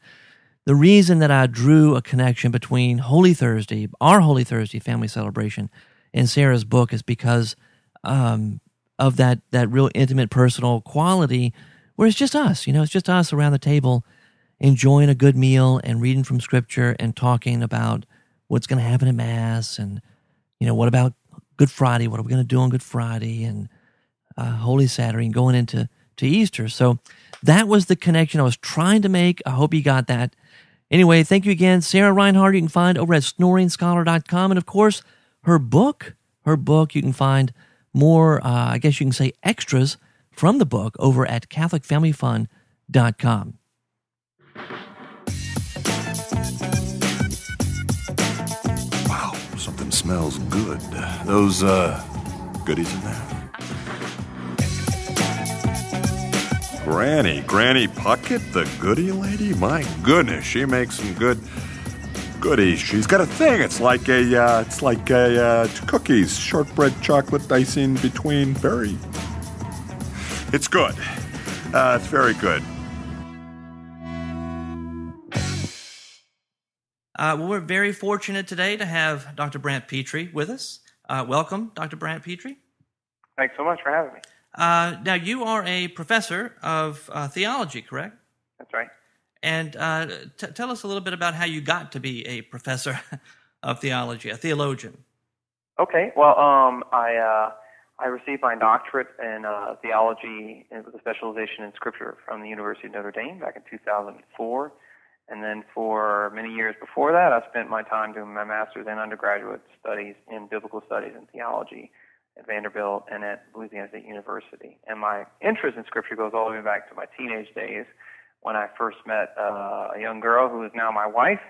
the reason that I drew a connection between Holy Thursday, our Holy Thursday family celebration, and Sarah's book is because um, of that that real intimate, personal quality where it's just us. You know, it's just us around the table enjoying a good meal and reading from Scripture and talking about what's going to happen at Mass and you know what about Good Friday? What are we going to do on Good Friday? And uh, Holy Saturday and going into to Easter. So that was the connection I was trying to make. I hope you got that. Anyway, thank you again. Sarah Reinhard, you can find over at snoringscholar.com. And of course, her book, her book, you can find more, uh, I guess you can say extras from the book over at CatholicFamilyFun.com. Wow, something smells good. Those, uh, goodies in there. Granny, Granny Puckett, the goody lady? My goodness, she makes some good goodies. She's got a thing. It's like a, uh, it's like a uh, cookies, shortbread chocolate icing between. Very, it's good. Uh, it's very good. Uh, well, we're very fortunate today to have Dr. Brant Pitre with us. Uh, welcome, Dr. Brant Pitre. Thanks so much for having me. Uh, now, you are a professor of uh, theology, correct? That's right. And uh, t- tell us a little bit about how you got to be a professor of theology, a theologian. Okay. Well, um, I uh, I received my doctorate in uh, theology with a specialization in Scripture from the University of Notre Dame back in 2004. And then for many years before that, I spent my time doing my master's and undergraduate studies in biblical studies and theology at Vanderbilt and at Louisiana State University. And my interest in Scripture goes all the way back to my teenage days when I first met uh, a young girl who is now my wife.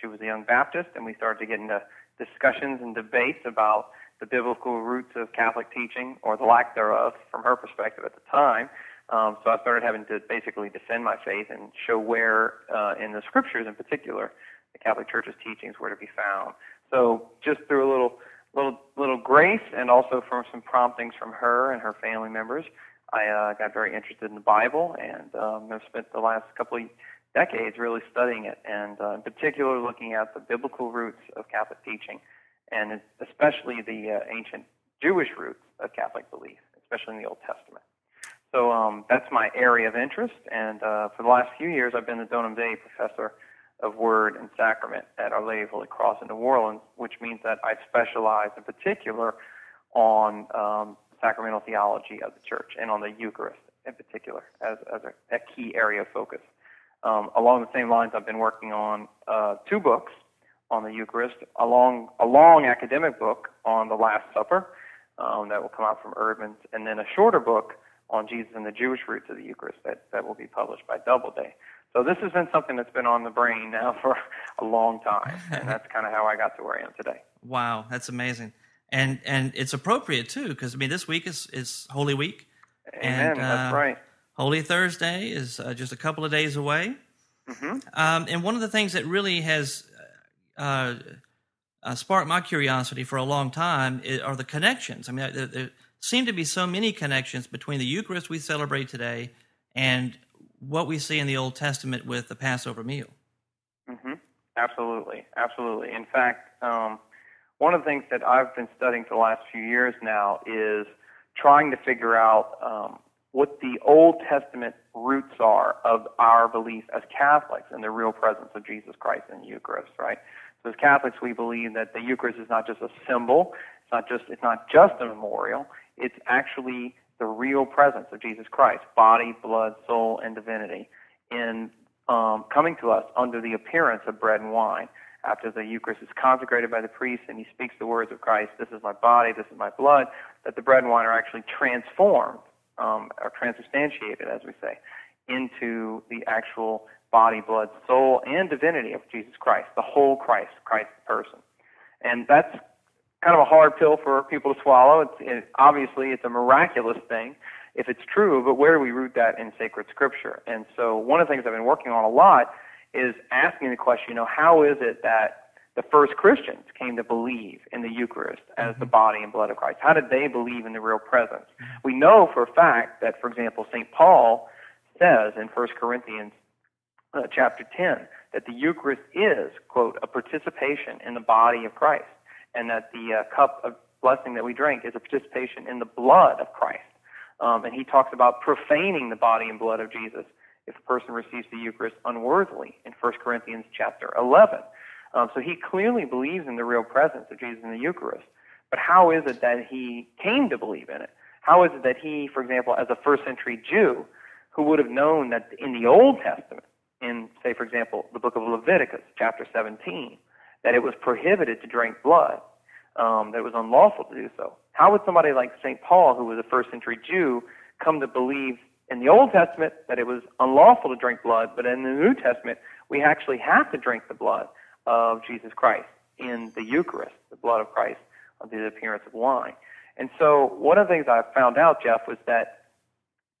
She was a young Baptist, and we started to get into discussions and debates about the biblical roots of Catholic teaching, or the lack thereof, from her perspective at the time. Um, so I started having to basically defend my faith and show where, uh, in the scriptures in particular, the Catholic Church's teachings were to be found. So just through a little little little grace and also from some promptings from her and her family members, I uh, got very interested in the Bible and um, have spent the last couple of decades really studying it, and uh, in particular looking at the biblical roots of Catholic teaching, and especially the uh, ancient Jewish roots of Catholic belief, especially in the Old Testament. So um, that's my area of interest, and uh, for the last few years, I've been the Donum Dei professor of Word and Sacrament at Our Lady of Holy Cross in New Orleans, which means that I specialize in particular on um, sacramental theology of the Church and on the Eucharist in particular as, as a, a key area of focus. Um, along the same lines, I've been working on uh, two books on the Eucharist, along a long academic book on the Last Supper um, that will come out from Eerdmans, and then a shorter book on Jesus and the Jewish roots of the Eucharist that, that will be published by Doubleday. So this has been something that's been on the brain now for a long time, and that's kind of how I got to where I am today. Wow, that's amazing, and and it's appropriate too because I mean this week is is Holy Week. Amen. And, that's uh, right. Holy Thursday is uh, just a couple of days away. Mm-hmm. Um, and one of the things that really has uh, uh, sparked my curiosity for a long time is, are the connections. I mean, there, there seem to be so many connections between the Eucharist we celebrate today and what we see in the Old Testament with the Passover meal. hmm Absolutely, absolutely. In fact, um, one of the things that I've been studying for the last few years now is trying to figure out um, what the Old Testament roots are of our belief as Catholics in the real presence of Jesus Christ in the Eucharist, right? So as Catholics, we believe that the Eucharist is not just a symbol, it's not just it's not just a memorial, it's actually the real presence of Jesus Christ, body, blood, soul, and divinity, in um, coming to us under the appearance of bread and wine. After the Eucharist is consecrated by the priest and he speaks the words of Christ, this is my body, this is my blood, that the bread and wine are actually transformed, um, or transubstantiated, as we say, into the actual body, blood, soul, and divinity of Jesus Christ, the whole Christ, Christ person. And that's kind of a hard pill for people to swallow. It's it, obviously it's a miraculous thing if it's true, but where do we root that in sacred scripture? And so one of the things I've been working on a lot is asking the question, you know, how is it that the first Christians came to believe in the Eucharist as the body and blood of Christ? How did they believe in the real presence? We know for a fact that, for example, St. Paul says in 1 Corinthians uh, chapter 10 that the Eucharist is, quote, a participation in the body of Christ and that the uh, cup of blessing that we drink is a participation in the blood of Christ. Um, and he talks about profaning the body and blood of Jesus if a person receives the Eucharist unworthily in 1 Corinthians chapter 11. Um, so he clearly believes in the real presence of Jesus in the Eucharist. But how is it that he came to believe in it? How is it that he, for example, as a first century Jew, who would have known that in the Old Testament, in, say, for example, the book of Leviticus, chapter 17, that it was prohibited to drink blood, um, that it was unlawful to do so. How would somebody like St. Paul, who was a first century Jew, come to believe in the Old Testament that it was unlawful to drink blood, but in the New Testament, we actually have to drink the blood of Jesus Christ in the Eucharist, the blood of Christ the appearance of wine. And so one of the things I found out, Jeff, was that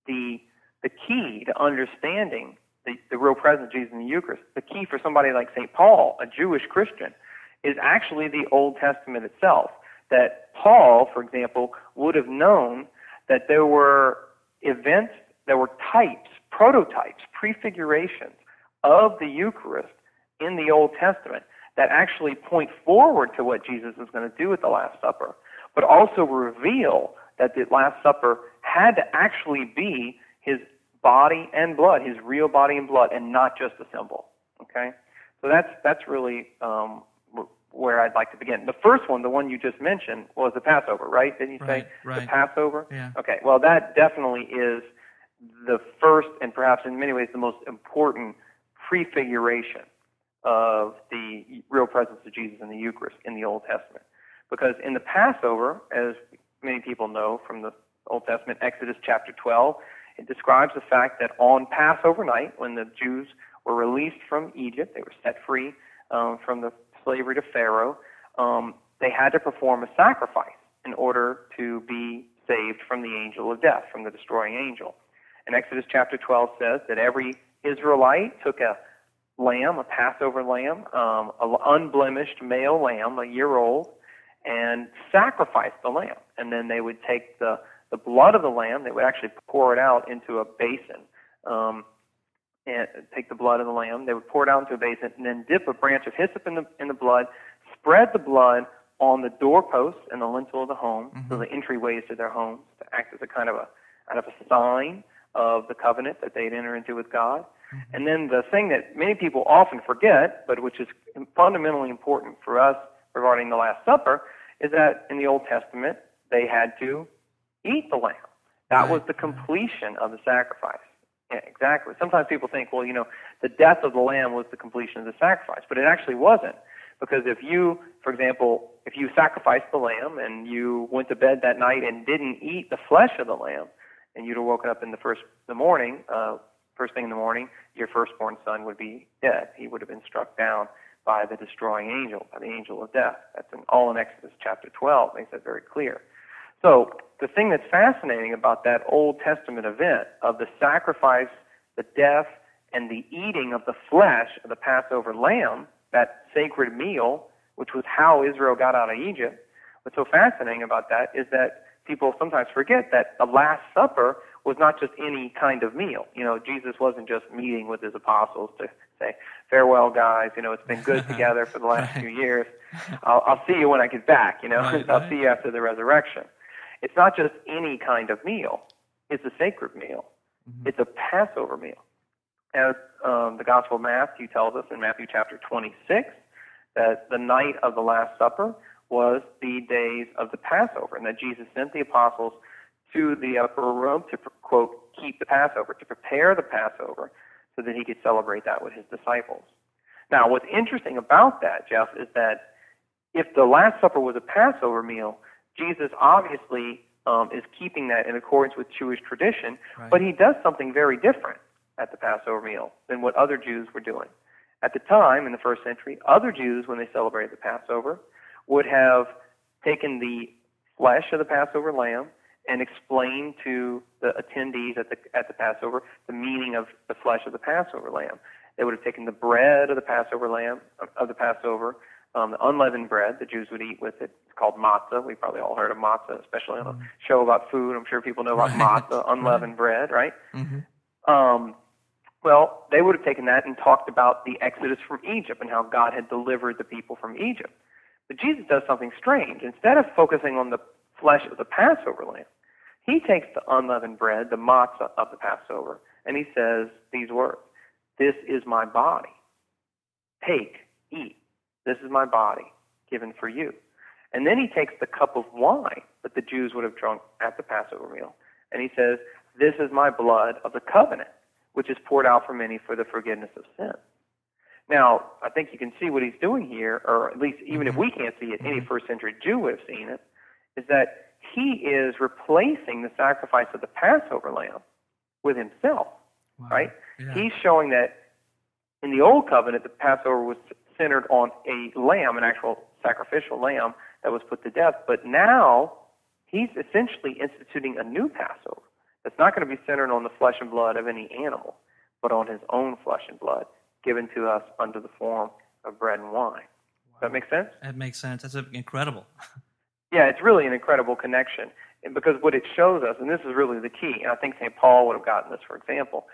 the the key to understanding the, the real presence of Jesus in the Eucharist, the key for somebody like St. Paul, a Jewish Christian, is actually the Old Testament itself. That Paul, for example, would have known that there were events, there were types, prototypes, prefigurations of the Eucharist in the Old Testament that actually point forward to what Jesus is going to do at the Last Supper, but also reveal that the Last Supper had to actually be his body and blood, his real body and blood, and not just a symbol. Okay, so that's that's really um, where I'd like to begin. The first one, the one you just mentioned, was the Passover, right? Didn't you Right, say right. the Passover? Yeah. Okay, well that definitely is the first and perhaps in many ways the most important prefiguration of the real presence of Jesus in the Eucharist in the Old Testament. Because in the Passover, as many people know from the Old Testament, Exodus chapter 12, it describes the fact that on Passover night, when the Jews were released from Egypt, they were set free um, from the slavery to Pharaoh, um, they had to perform a sacrifice in order to be saved from the angel of death, from the destroying angel. And Exodus chapter 12 says that every Israelite took a lamb, a Passover lamb, um, an unblemished male lamb, a year old, and sacrificed the lamb. And then they would take the, the blood of the lamb, they would actually pour it out into a basin. Um, and take the blood of the lamb, they would pour it out into a basin, and then dip a branch of hyssop in the, in the blood, spread the blood on the doorposts and the lintel of the home, so the entryways to their homes, to act as a kind of a kind of a sign of the covenant that they'd enter into with God. Mm-hmm. And then the thing that many people often forget, but which is fundamentally important for us regarding the Last Supper, is that in the Old Testament they had to eat the lamb. That was the completion of the sacrifice. Yeah, exactly. Sometimes people think, well, you know, the death of the lamb was the completion of the sacrifice, but it actually wasn't. Because if you, for example, if you sacrificed the lamb and you went to bed that night and didn't eat the flesh of the lamb, and you'd have woken up in the first the morning, uh, first thing in the morning, your firstborn son would be dead. He would have been struck down by the destroying angel, by the angel of death. That's in, all in Exodus chapter 12. Makes that very clear. So the thing that's fascinating about that Old Testament event of the sacrifice, the death, and the eating of the flesh of the Passover lamb, that sacred meal, which was how Israel got out of Egypt, what's so fascinating about that is that people sometimes forget that the Last Supper was not just any kind of meal. You know, Jesus wasn't just meeting with his apostles to say, farewell, guys. You know, it's been good together for the last few years. I'll, I'll see you when I get back. You know, Right, I'll right. see you after the resurrection. It's not just any kind of meal. It's a sacred meal. It's a Passover meal. As um, the Gospel of Matthew tells us in Matthew chapter 26, that the night of the Last Supper was the days of the Passover, and that Jesus sent the apostles to the upper room to, quote, keep the Passover, to prepare the Passover so that he could celebrate that with his disciples. Now, what's interesting about that, Jeff, is that if the Last Supper was a Passover meal, Jesus obviously um, is keeping that in accordance with Jewish tradition, Right. but he does something very different at the Passover meal than what other Jews were doing. At the time, in the first century, other Jews, when they celebrated the Passover, would have taken the flesh of the Passover lamb and explained to the attendees at the at the Passover the meaning of the flesh of the Passover lamb. They would have taken the bread of the Passover lamb of, the Passover, um, the unleavened bread the Jews would eat with it. It's called matzah. We probably all heard of matzah, especially on a show about food. I'm sure people know about Right. matzah, unleavened bread, right? Mm-hmm. Um, well, they would have taken that and talked about the exodus from Egypt and how God had delivered the people from Egypt. But Jesus does something strange. Instead of focusing on the flesh of the Passover lamb, he takes the unleavened bread, the matzah of the Passover, and he says these words This is my body. Take, eat. This is my body given for you. And then he takes the cup of wine that the Jews would have drunk at the Passover meal, and he says, This is my blood of the covenant, which is poured out for many for the forgiveness of sin. Now, I think you can see what he's doing here, or at least even if mm-hmm. we can't see it, any mm-hmm. first century Jew would have seen it, is that he is replacing the sacrifice of the Passover lamb with himself, Wow. right? Yeah. He's showing that in the old covenant, the Passover was centered on a lamb, an actual sacrificial lamb that was put to death. But now he's essentially instituting a new Passover that's not going to be centered on the flesh and blood of any animal, but on his own flesh and blood given to us under the form of bread and wine. Does that make sense? That makes sense. That's incredible. Yeah, it's really an incredible connection. And because what it shows us, and this is really the key, and I think St. Paul would have gotten this, for example,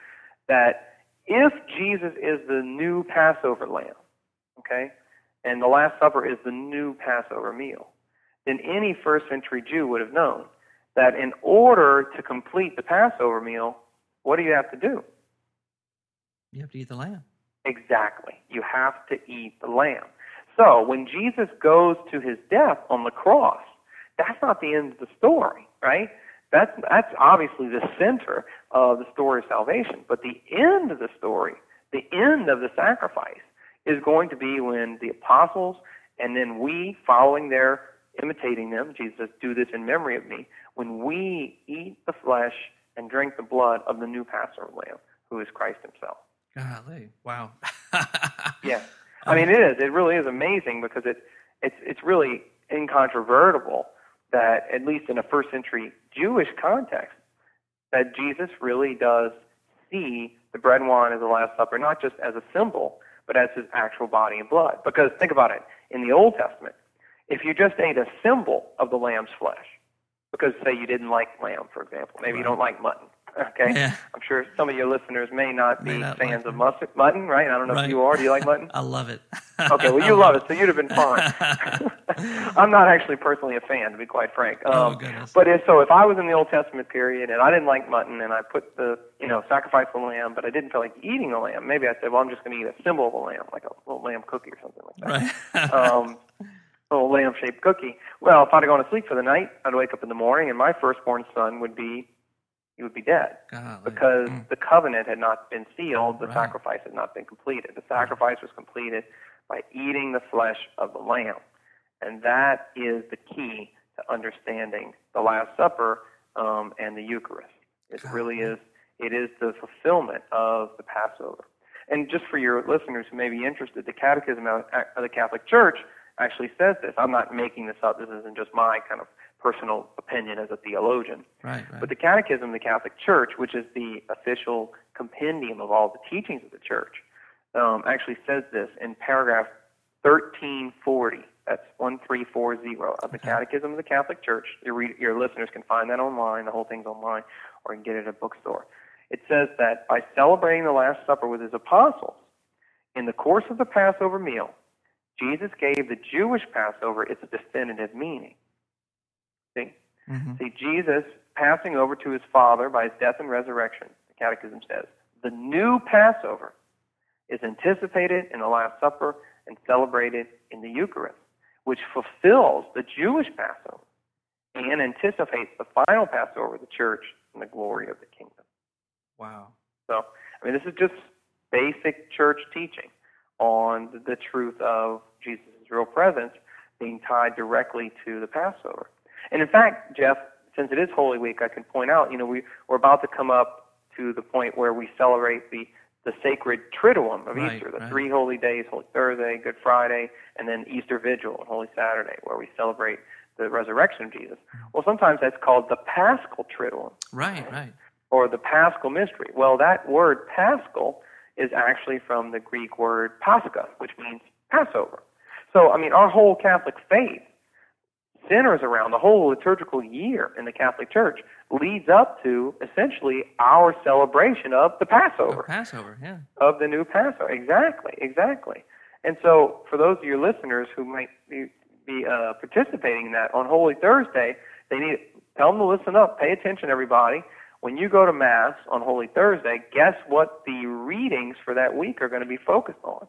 that if Jesus is the new Passover lamb, okay, and the Last Supper is the new Passover meal, then any first century Jew would have known that in order to complete the Passover meal, what do you have to do? You have to eat the lamb. Exactly. You have to eat the lamb. So when Jesus goes to his death on the cross, that's not the end of the story, right? That's that's obviously the center of the story of salvation. But the end of the story, the end of the sacrifice, is going to be when the apostles and then we, following their imitating them, Jesus do this in memory of me, when we eat the flesh and drink the blood of the new Passover lamb, who is Christ himself. Golly. Wow. Yeah, I mean it is. It really is amazing because it it's it's really incontrovertible that at least in a first century Jewish context that Jesus really does see the bread and wine as the Last Supper not just as a symbol but as his actual body and blood. Because think about it in the Old Testament, if you just ate a symbol of the lamb's flesh, because say you didn't like lamb, for example, maybe you don't like mutton. Okay, Yeah. I'm sure some of your listeners may not be not fans like of mutton, right? I don't know Right. if you are. Do you like mutton? I love it. Okay, well, you love it, so you'd have been fine. I'm not actually personally a fan, to be quite frank. Um, Oh, goodness. But if, so if I was in the Old Testament period and I didn't like mutton and I put the, you know, sacrifice the lamb, but I didn't feel like eating the lamb, maybe I said, well, I'm just going to eat a symbol of a lamb, like a little lamb cookie or something like that. Right. um, a little lamb-shaped cookie. Well, if I'd have gone to sleep for the night, I'd wake up in the morning and my firstborn son would be, he would be dead because Mm. the covenant had not been sealed, the Right. sacrifice had not been completed. The sacrifice was completed by eating the flesh of the lamb. And that is the key to understanding the Last Supper um, and the Eucharist. It really is. It is the fulfillment of the Passover. And just for your listeners who may be interested, the Catechism of the Catholic Church actually says this. I'm not making this up. This isn't just my kind of personal opinion as a theologian. right, right. But the Catechism of the Catholic Church, which is the official compendium of all the teachings of the Church, um, actually says this in paragraph 1340 That's 1340 of the Catechism of the Catholic Church. Your, re- your listeners can find that online. The whole thing's online, or you can get it at a bookstore. It says that by celebrating the Last Supper with his apostles, in the course of the Passover meal, Jesus gave the Jewish Passover its definitive meaning. See? Mm-hmm. See, Jesus passing over to his Father by his death and resurrection, the Catechism says, the new Passover is anticipated in the Last Supper and celebrated in the Eucharist, which fulfills the Jewish Passover and anticipates the final Passover of the church and the glory of the kingdom. Wow. So, I mean, this is just basic church teaching on the truth of Jesus' real presence being tied directly to the Passover. And in fact, Jeff, since it is Holy Week, I can point out, you know, we, we're about to come up to the point where we celebrate the, the sacred Triduum of Right, Easter, the right. three holy days, Holy Thursday, Good Friday, and then Easter Vigil and Holy Saturday, where we celebrate the resurrection of Jesus. Well, sometimes that's called the Paschal Triduum Right, right. or the Paschal mystery. Well, that word Paschal is actually from the Greek word Pascha, which means Passover. So, I mean, our whole Catholic faith centers around the whole liturgical year in the Catholic Church leads up to essentially our celebration of the Passover Passover, yeah. of the new Passover. Exactly, exactly. And so, for those of your listeners who might be, be uh, participating in that on Holy Thursday, they need tell them to listen up. Pay attention, everybody. When you go to Mass on Holy Thursday, guess what the readings for that week are going to be focused on?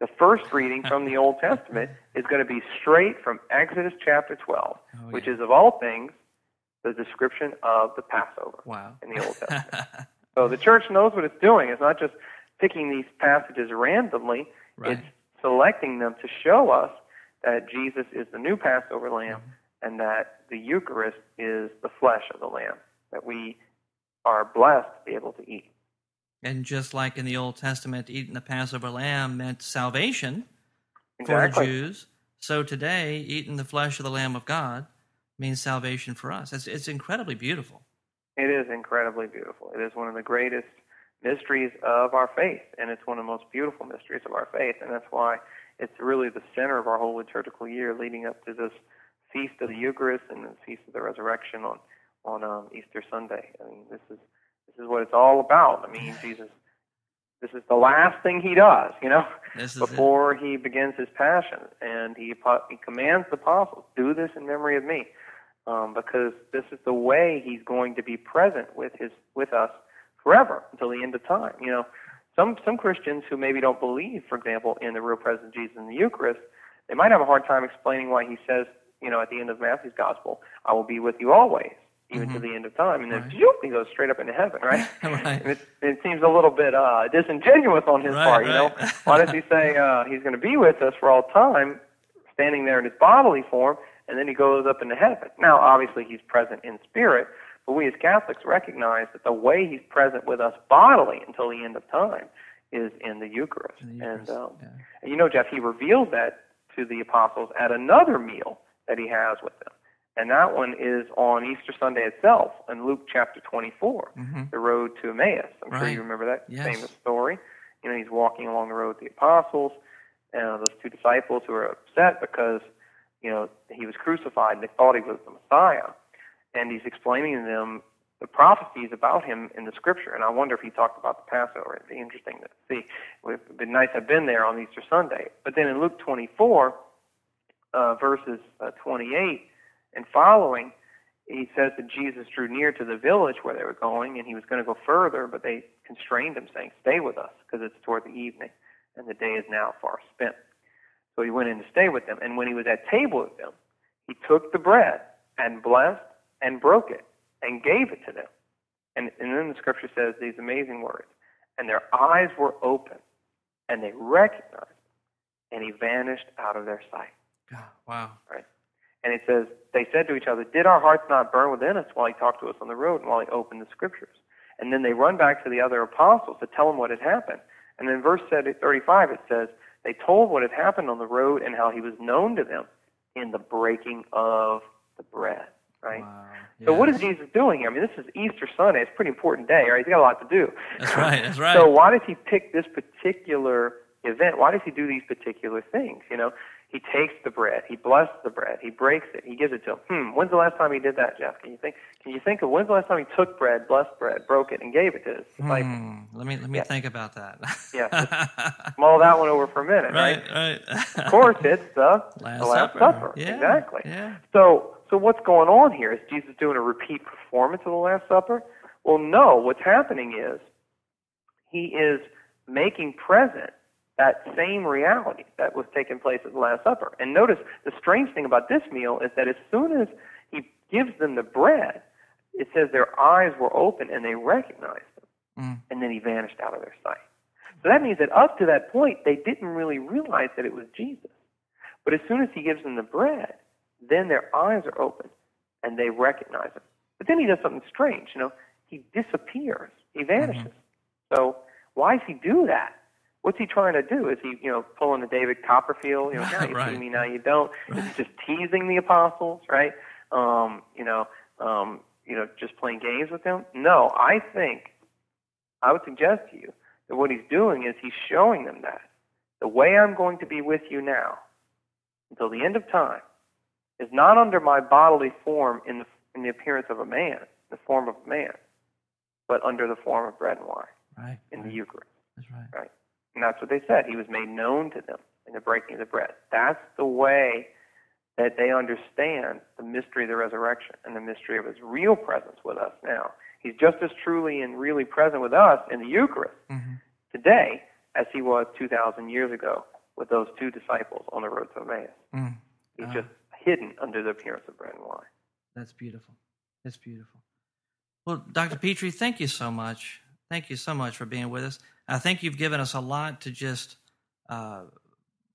The first reading from the Old Testament is going to be straight from Exodus chapter 12, Oh, which is, of all things, the description of the Passover Wow. in the Old Testament. So the church knows what it's doing. It's not just picking these passages randomly. Right. It's selecting them to show us that Jesus is the new Passover lamb Mm-hmm. and that the Eucharist is the flesh of the lamb that we are blessed to be able to eat. And just like in the Old Testament, eating the Passover lamb meant salvation for Exactly. the Jews, so today, eating the flesh of the Lamb of God means salvation for us. It's, it's incredibly beautiful. It is incredibly beautiful. It is one of the greatest mysteries of our faith, and it's one of the most beautiful mysteries of our faith, and that's why it's really the center of our whole liturgical year leading up to this feast of the Eucharist and the feast of the resurrection on on um, Easter Sunday. I mean, this is this is what it's all about. I mean, Jesus, this is the last thing he does, you know, is it. before he begins his passion, and he he commands the apostles, "Do this in memory of me," um, because this is the way he's going to be present with his with us forever until the end of time. You know, some some Christians who maybe don't believe, for example, in the real presence of Jesus in the Eucharist, they might have a hard time explaining why he says, you know, at the end of Matthew's Gospel, "I will be with you always." Even to the end of time, and then Right. he goes straight up into heaven, right? Right. And it, it seems a little bit uh, disingenuous on his Right, part, you know. Why does he say uh, he's going to be with us for all time, standing there in his bodily form, and then he goes up into heaven? Now, obviously, he's present in spirit, but we as Catholics recognize that the way he's present with us bodily until the end of time is in the Eucharist. In the Eucharist, And, um, yeah. and you know, Jeff, he reveals that to the apostles at another meal that he has with them. And that one is on Easter Sunday itself in Luke chapter 24, Mhm. the road to Emmaus. I'm sure you remember that Yes. famous story. You know, he's walking along the road with the apostles, and those two disciples who are upset because, you know, he was crucified and they thought he was the Messiah. And he's explaining to them the prophecies about him in the scripture. And I wonder if he talked about the Passover. It'd be interesting to see. It would have been nice to have been there on Easter Sunday. But then in Luke 24, uh, verses uh, 28 and following, he says that Jesus drew near to the village where they were going, and he was going to go further, but they constrained him, saying, Stay with us, because it's toward the evening, and the day is now far spent. So he went in to stay with them. And when he was at table with them, he took the bread and blessed and broke it and gave it to them. And, and then the scripture says these amazing words And their eyes were open, and they recognized and he vanished out of their sight. Wow. Right? And it says, They said to each other, Did our hearts not burn within us while he talked to us on the road and while he opened the scriptures? And then they run back to the other apostles to tell them what had happened. And in verse 35, it says, They told what had happened on the road and how he was known to them in the breaking of the bread. Right? Wow. So what is Jesus doing here? I mean, this is Easter Sunday. It's a pretty important day, right? He's got a lot to do. That's right. That's right. So why does he pick this particular event? Why does he do these particular things? You know, he takes the bread, he blesses the bread, he breaks it, he gives it to him. Hmm, when's the last time he did that, Jeff? Can you think? Can you think of when's the last time he took bread, blessed bread, broke it, and gave it to his disciples? Hmm, let me let me Yeah. think about that. Yeah, mull that one over for a minute, right, right? right. Of course, it's the Last the Last Supper. Supper. Yeah, Exactly. yeah. So, so what's going on here? Is Jesus doing a repeat performance of the Last Supper? Well, no. What's happening is he is making present that same reality that was taking place at the Last Supper. And notice the strange thing about this meal is that as soon as he gives them the bread, it says their eyes were open and they recognized him, Mm. and then he vanished out of their sight. So that means that up to that point, they didn't really realize that it was Jesus. But as soon as he gives them the bread, then their eyes are open and they recognize him. But then he does something strange. You know, he disappears. He vanishes. So why does he do that? What's he trying to do? Is he, you know, pulling the David Copperfield? You know, now you Right. see me, now you don't. Is he just teasing the apostles, right? Um, you know, um, you know, just playing games with them? No, I think I would suggest to you that what he's doing is he's showing them that the way I'm going to be with you now until the end of time is not under my bodily form in the, in the appearance of a man, the form of a man, but under the form of bread and wine right. in the. Eucharist. That's right. Right? And that's what they said. He was made known to them in the breaking of the bread. That's the way that they understand the mystery of the resurrection and the mystery of his real presence with us now. He's just as truly and really present with us in the Eucharist hmm today as he was 2,000 years ago with those two disciples on the road to Emmaus. Mm. He's Ah. just hidden under the appearance of bread and wine. That's beautiful. That's beautiful. Well, Dr. Pitre, thank you so much. Thank you so much for being with us. I think you've given us a lot to just uh,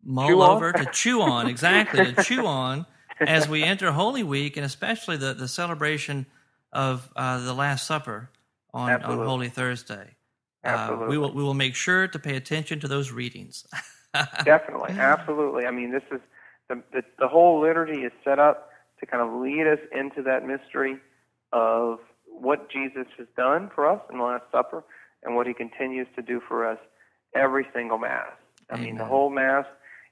mull Chew on? over, to chew on, exactly, to chew on as we enter Holy Week and especially the, the celebration of uh, the Last Supper on, on Holy Thursday. Uh, we will we will make sure to pay attention to those readings. Definitely, absolutely. I mean, this is the, the the whole liturgy is set up to kind of lead us into that mystery of what Jesus has done for us in the Last Supper and what He continues to do for us every single Mass. I mean, the whole Mass.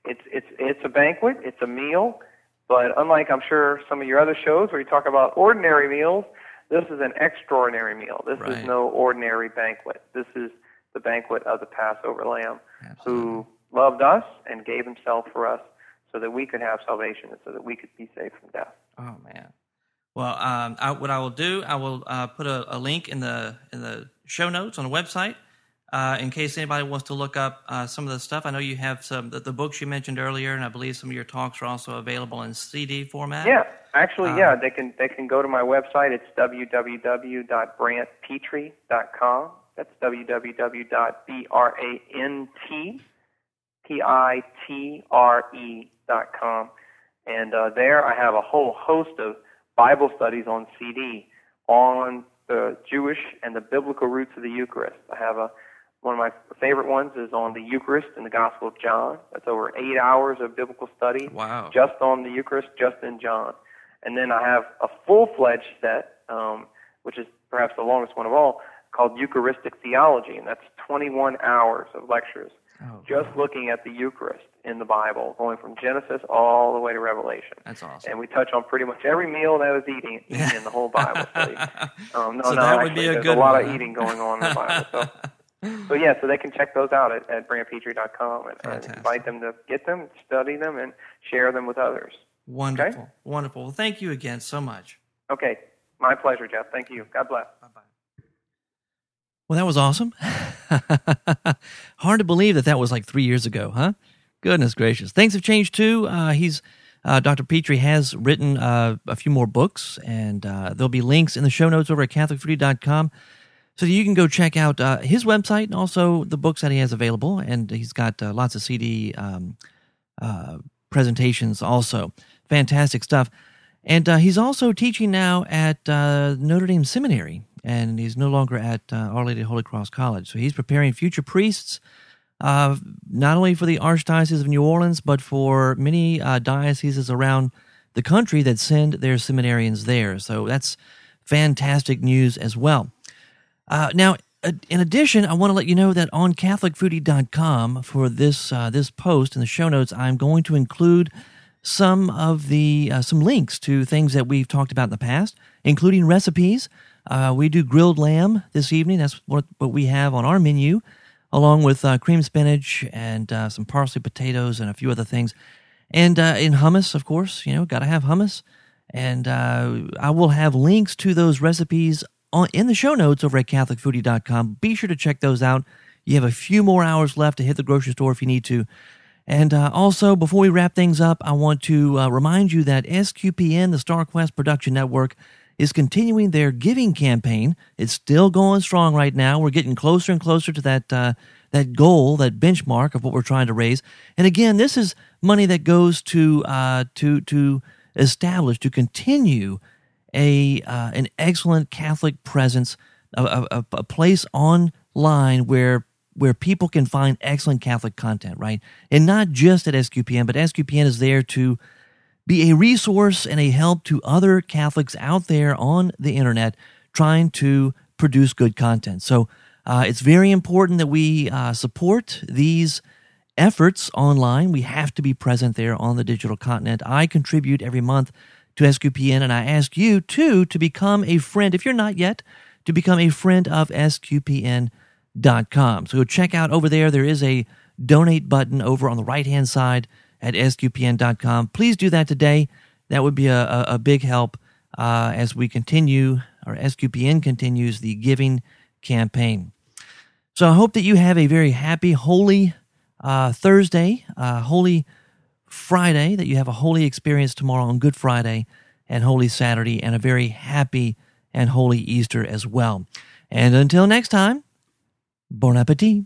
It's it's it's a banquet. It's a meal. But unlike I'm sure some of your other shows where you talk about ordinary meals, this is an extraordinary meal. This Right. is no ordinary banquet. This is the banquet of the Passover Lamb who loved us and gave himself for us so that we could have salvation and so that we could be saved from death. Oh man. Well, um, I, what I will do, I will uh, put a, a link in the in the show notes on the website uh, in case anybody wants to look up uh, some of the stuff. I know you have some the, the books you mentioned earlier, and I believe some of your talks are also available in CD format. Yeah, actually, Um, yeah, they can they can go to my website. It's www.brantpitre.com. That's www.brantpitre.com. And uh, there I have a whole host of Bible studies on CD on the Jewish and the biblical roots of the Eucharist. I have a one of my favorite ones is on the Eucharist in the Gospel of John. That's over eight hours of biblical study Wow. just on the Eucharist, just in John. And then I have a full fledged set, um, which is perhaps the longest one of all, called Eucharistic Theology, and that's 21 hours of lectures Oh, just looking at the Eucharist in the Bible, going from Genesis all the way to Revelation. that's awesome. And we touch on pretty much every meal that was eating, in the whole Bible study. Um, no, So no, that would be a there's good a lot one, of eating going on in the Bible. So, so yeah, so they can check those out at, at brantpitre.com and, and invite them to get them, study them, and share them with others. wonderful, wonderful. Well, thank you again so much. Okay, my pleasure, Jeff. Thank you. God bless. Bye bye. Well, that was awesome. Hard to believe that that was like three years ago, huh? Goodness gracious. Things have changed too. Uh, he's uh, Dr. Pitre has written uh, a few more books, and uh, there'll be links in the show notes over at CatholicFoodie.com so you can go check out uh, his website and also the books that he has available. And he's got uh, lots of CD um, presentations also. Fantastic stuff. And he's also teaching now at Notre Dame Seminary, and he's no longer at Our Lady Holy Cross College. So he's preparing future priests, uh, not only for the Archdiocese of New Orleans, but for many uh, dioceses around the country that send their seminarians there. So that's fantastic news as well. Uh, now, in addition, I want to let you know that on CatholicFoodie.com for this uh, this post in the show notes, I'm going to include some of the uh, some links to things that we've talked about in the past, including recipes. Uh, we do grilled lamb this evening. That's what what we have on our menu, along with uh, cream spinach and uh, some parsley potatoes and a few other things, and uh, in hummus, of course. You know, got to have hummus. And I will have links to those recipes on, in the show notes over at CatholicFoodie.com. Be sure to check those out. You have a few more hours left to hit the grocery store if you need to. And uh, also, before we wrap things up, I want to uh, remind you that SQPN, the StarQuest Production Network, is continuing their giving campaign. It's still going strong right now. We're getting closer and closer to that uh, that goal, that benchmark of what we're trying to raise. And again, this is money that goes to uh, to to establish to continue a uh, an excellent Catholic presence, a, a, a place online where where people can find excellent Catholic content, right? And not just at SQPN, but SQPN is there to be a resource and a help to other Catholics out there on the internet trying to produce good content. So uh, it's very important that we uh, support these efforts online. We have to be present there on the digital continent. I contribute every month to SQPN, and I ask you too to become a friend, if you're not yet, to become a friend of SQPN.com. So go check out over there. There is a donate button over on the right hand side at SQPN.com. Please do that today. That would be a, a, a big help uh, as we continue, or SQPN continues the giving campaign. So I hope that you have a very happy, holy uh, Thursday, uh, holy Friday, that you have a holy experience tomorrow on Good Friday and Holy Saturday, and a very happy and holy Easter as well. And until next time, bon appetit.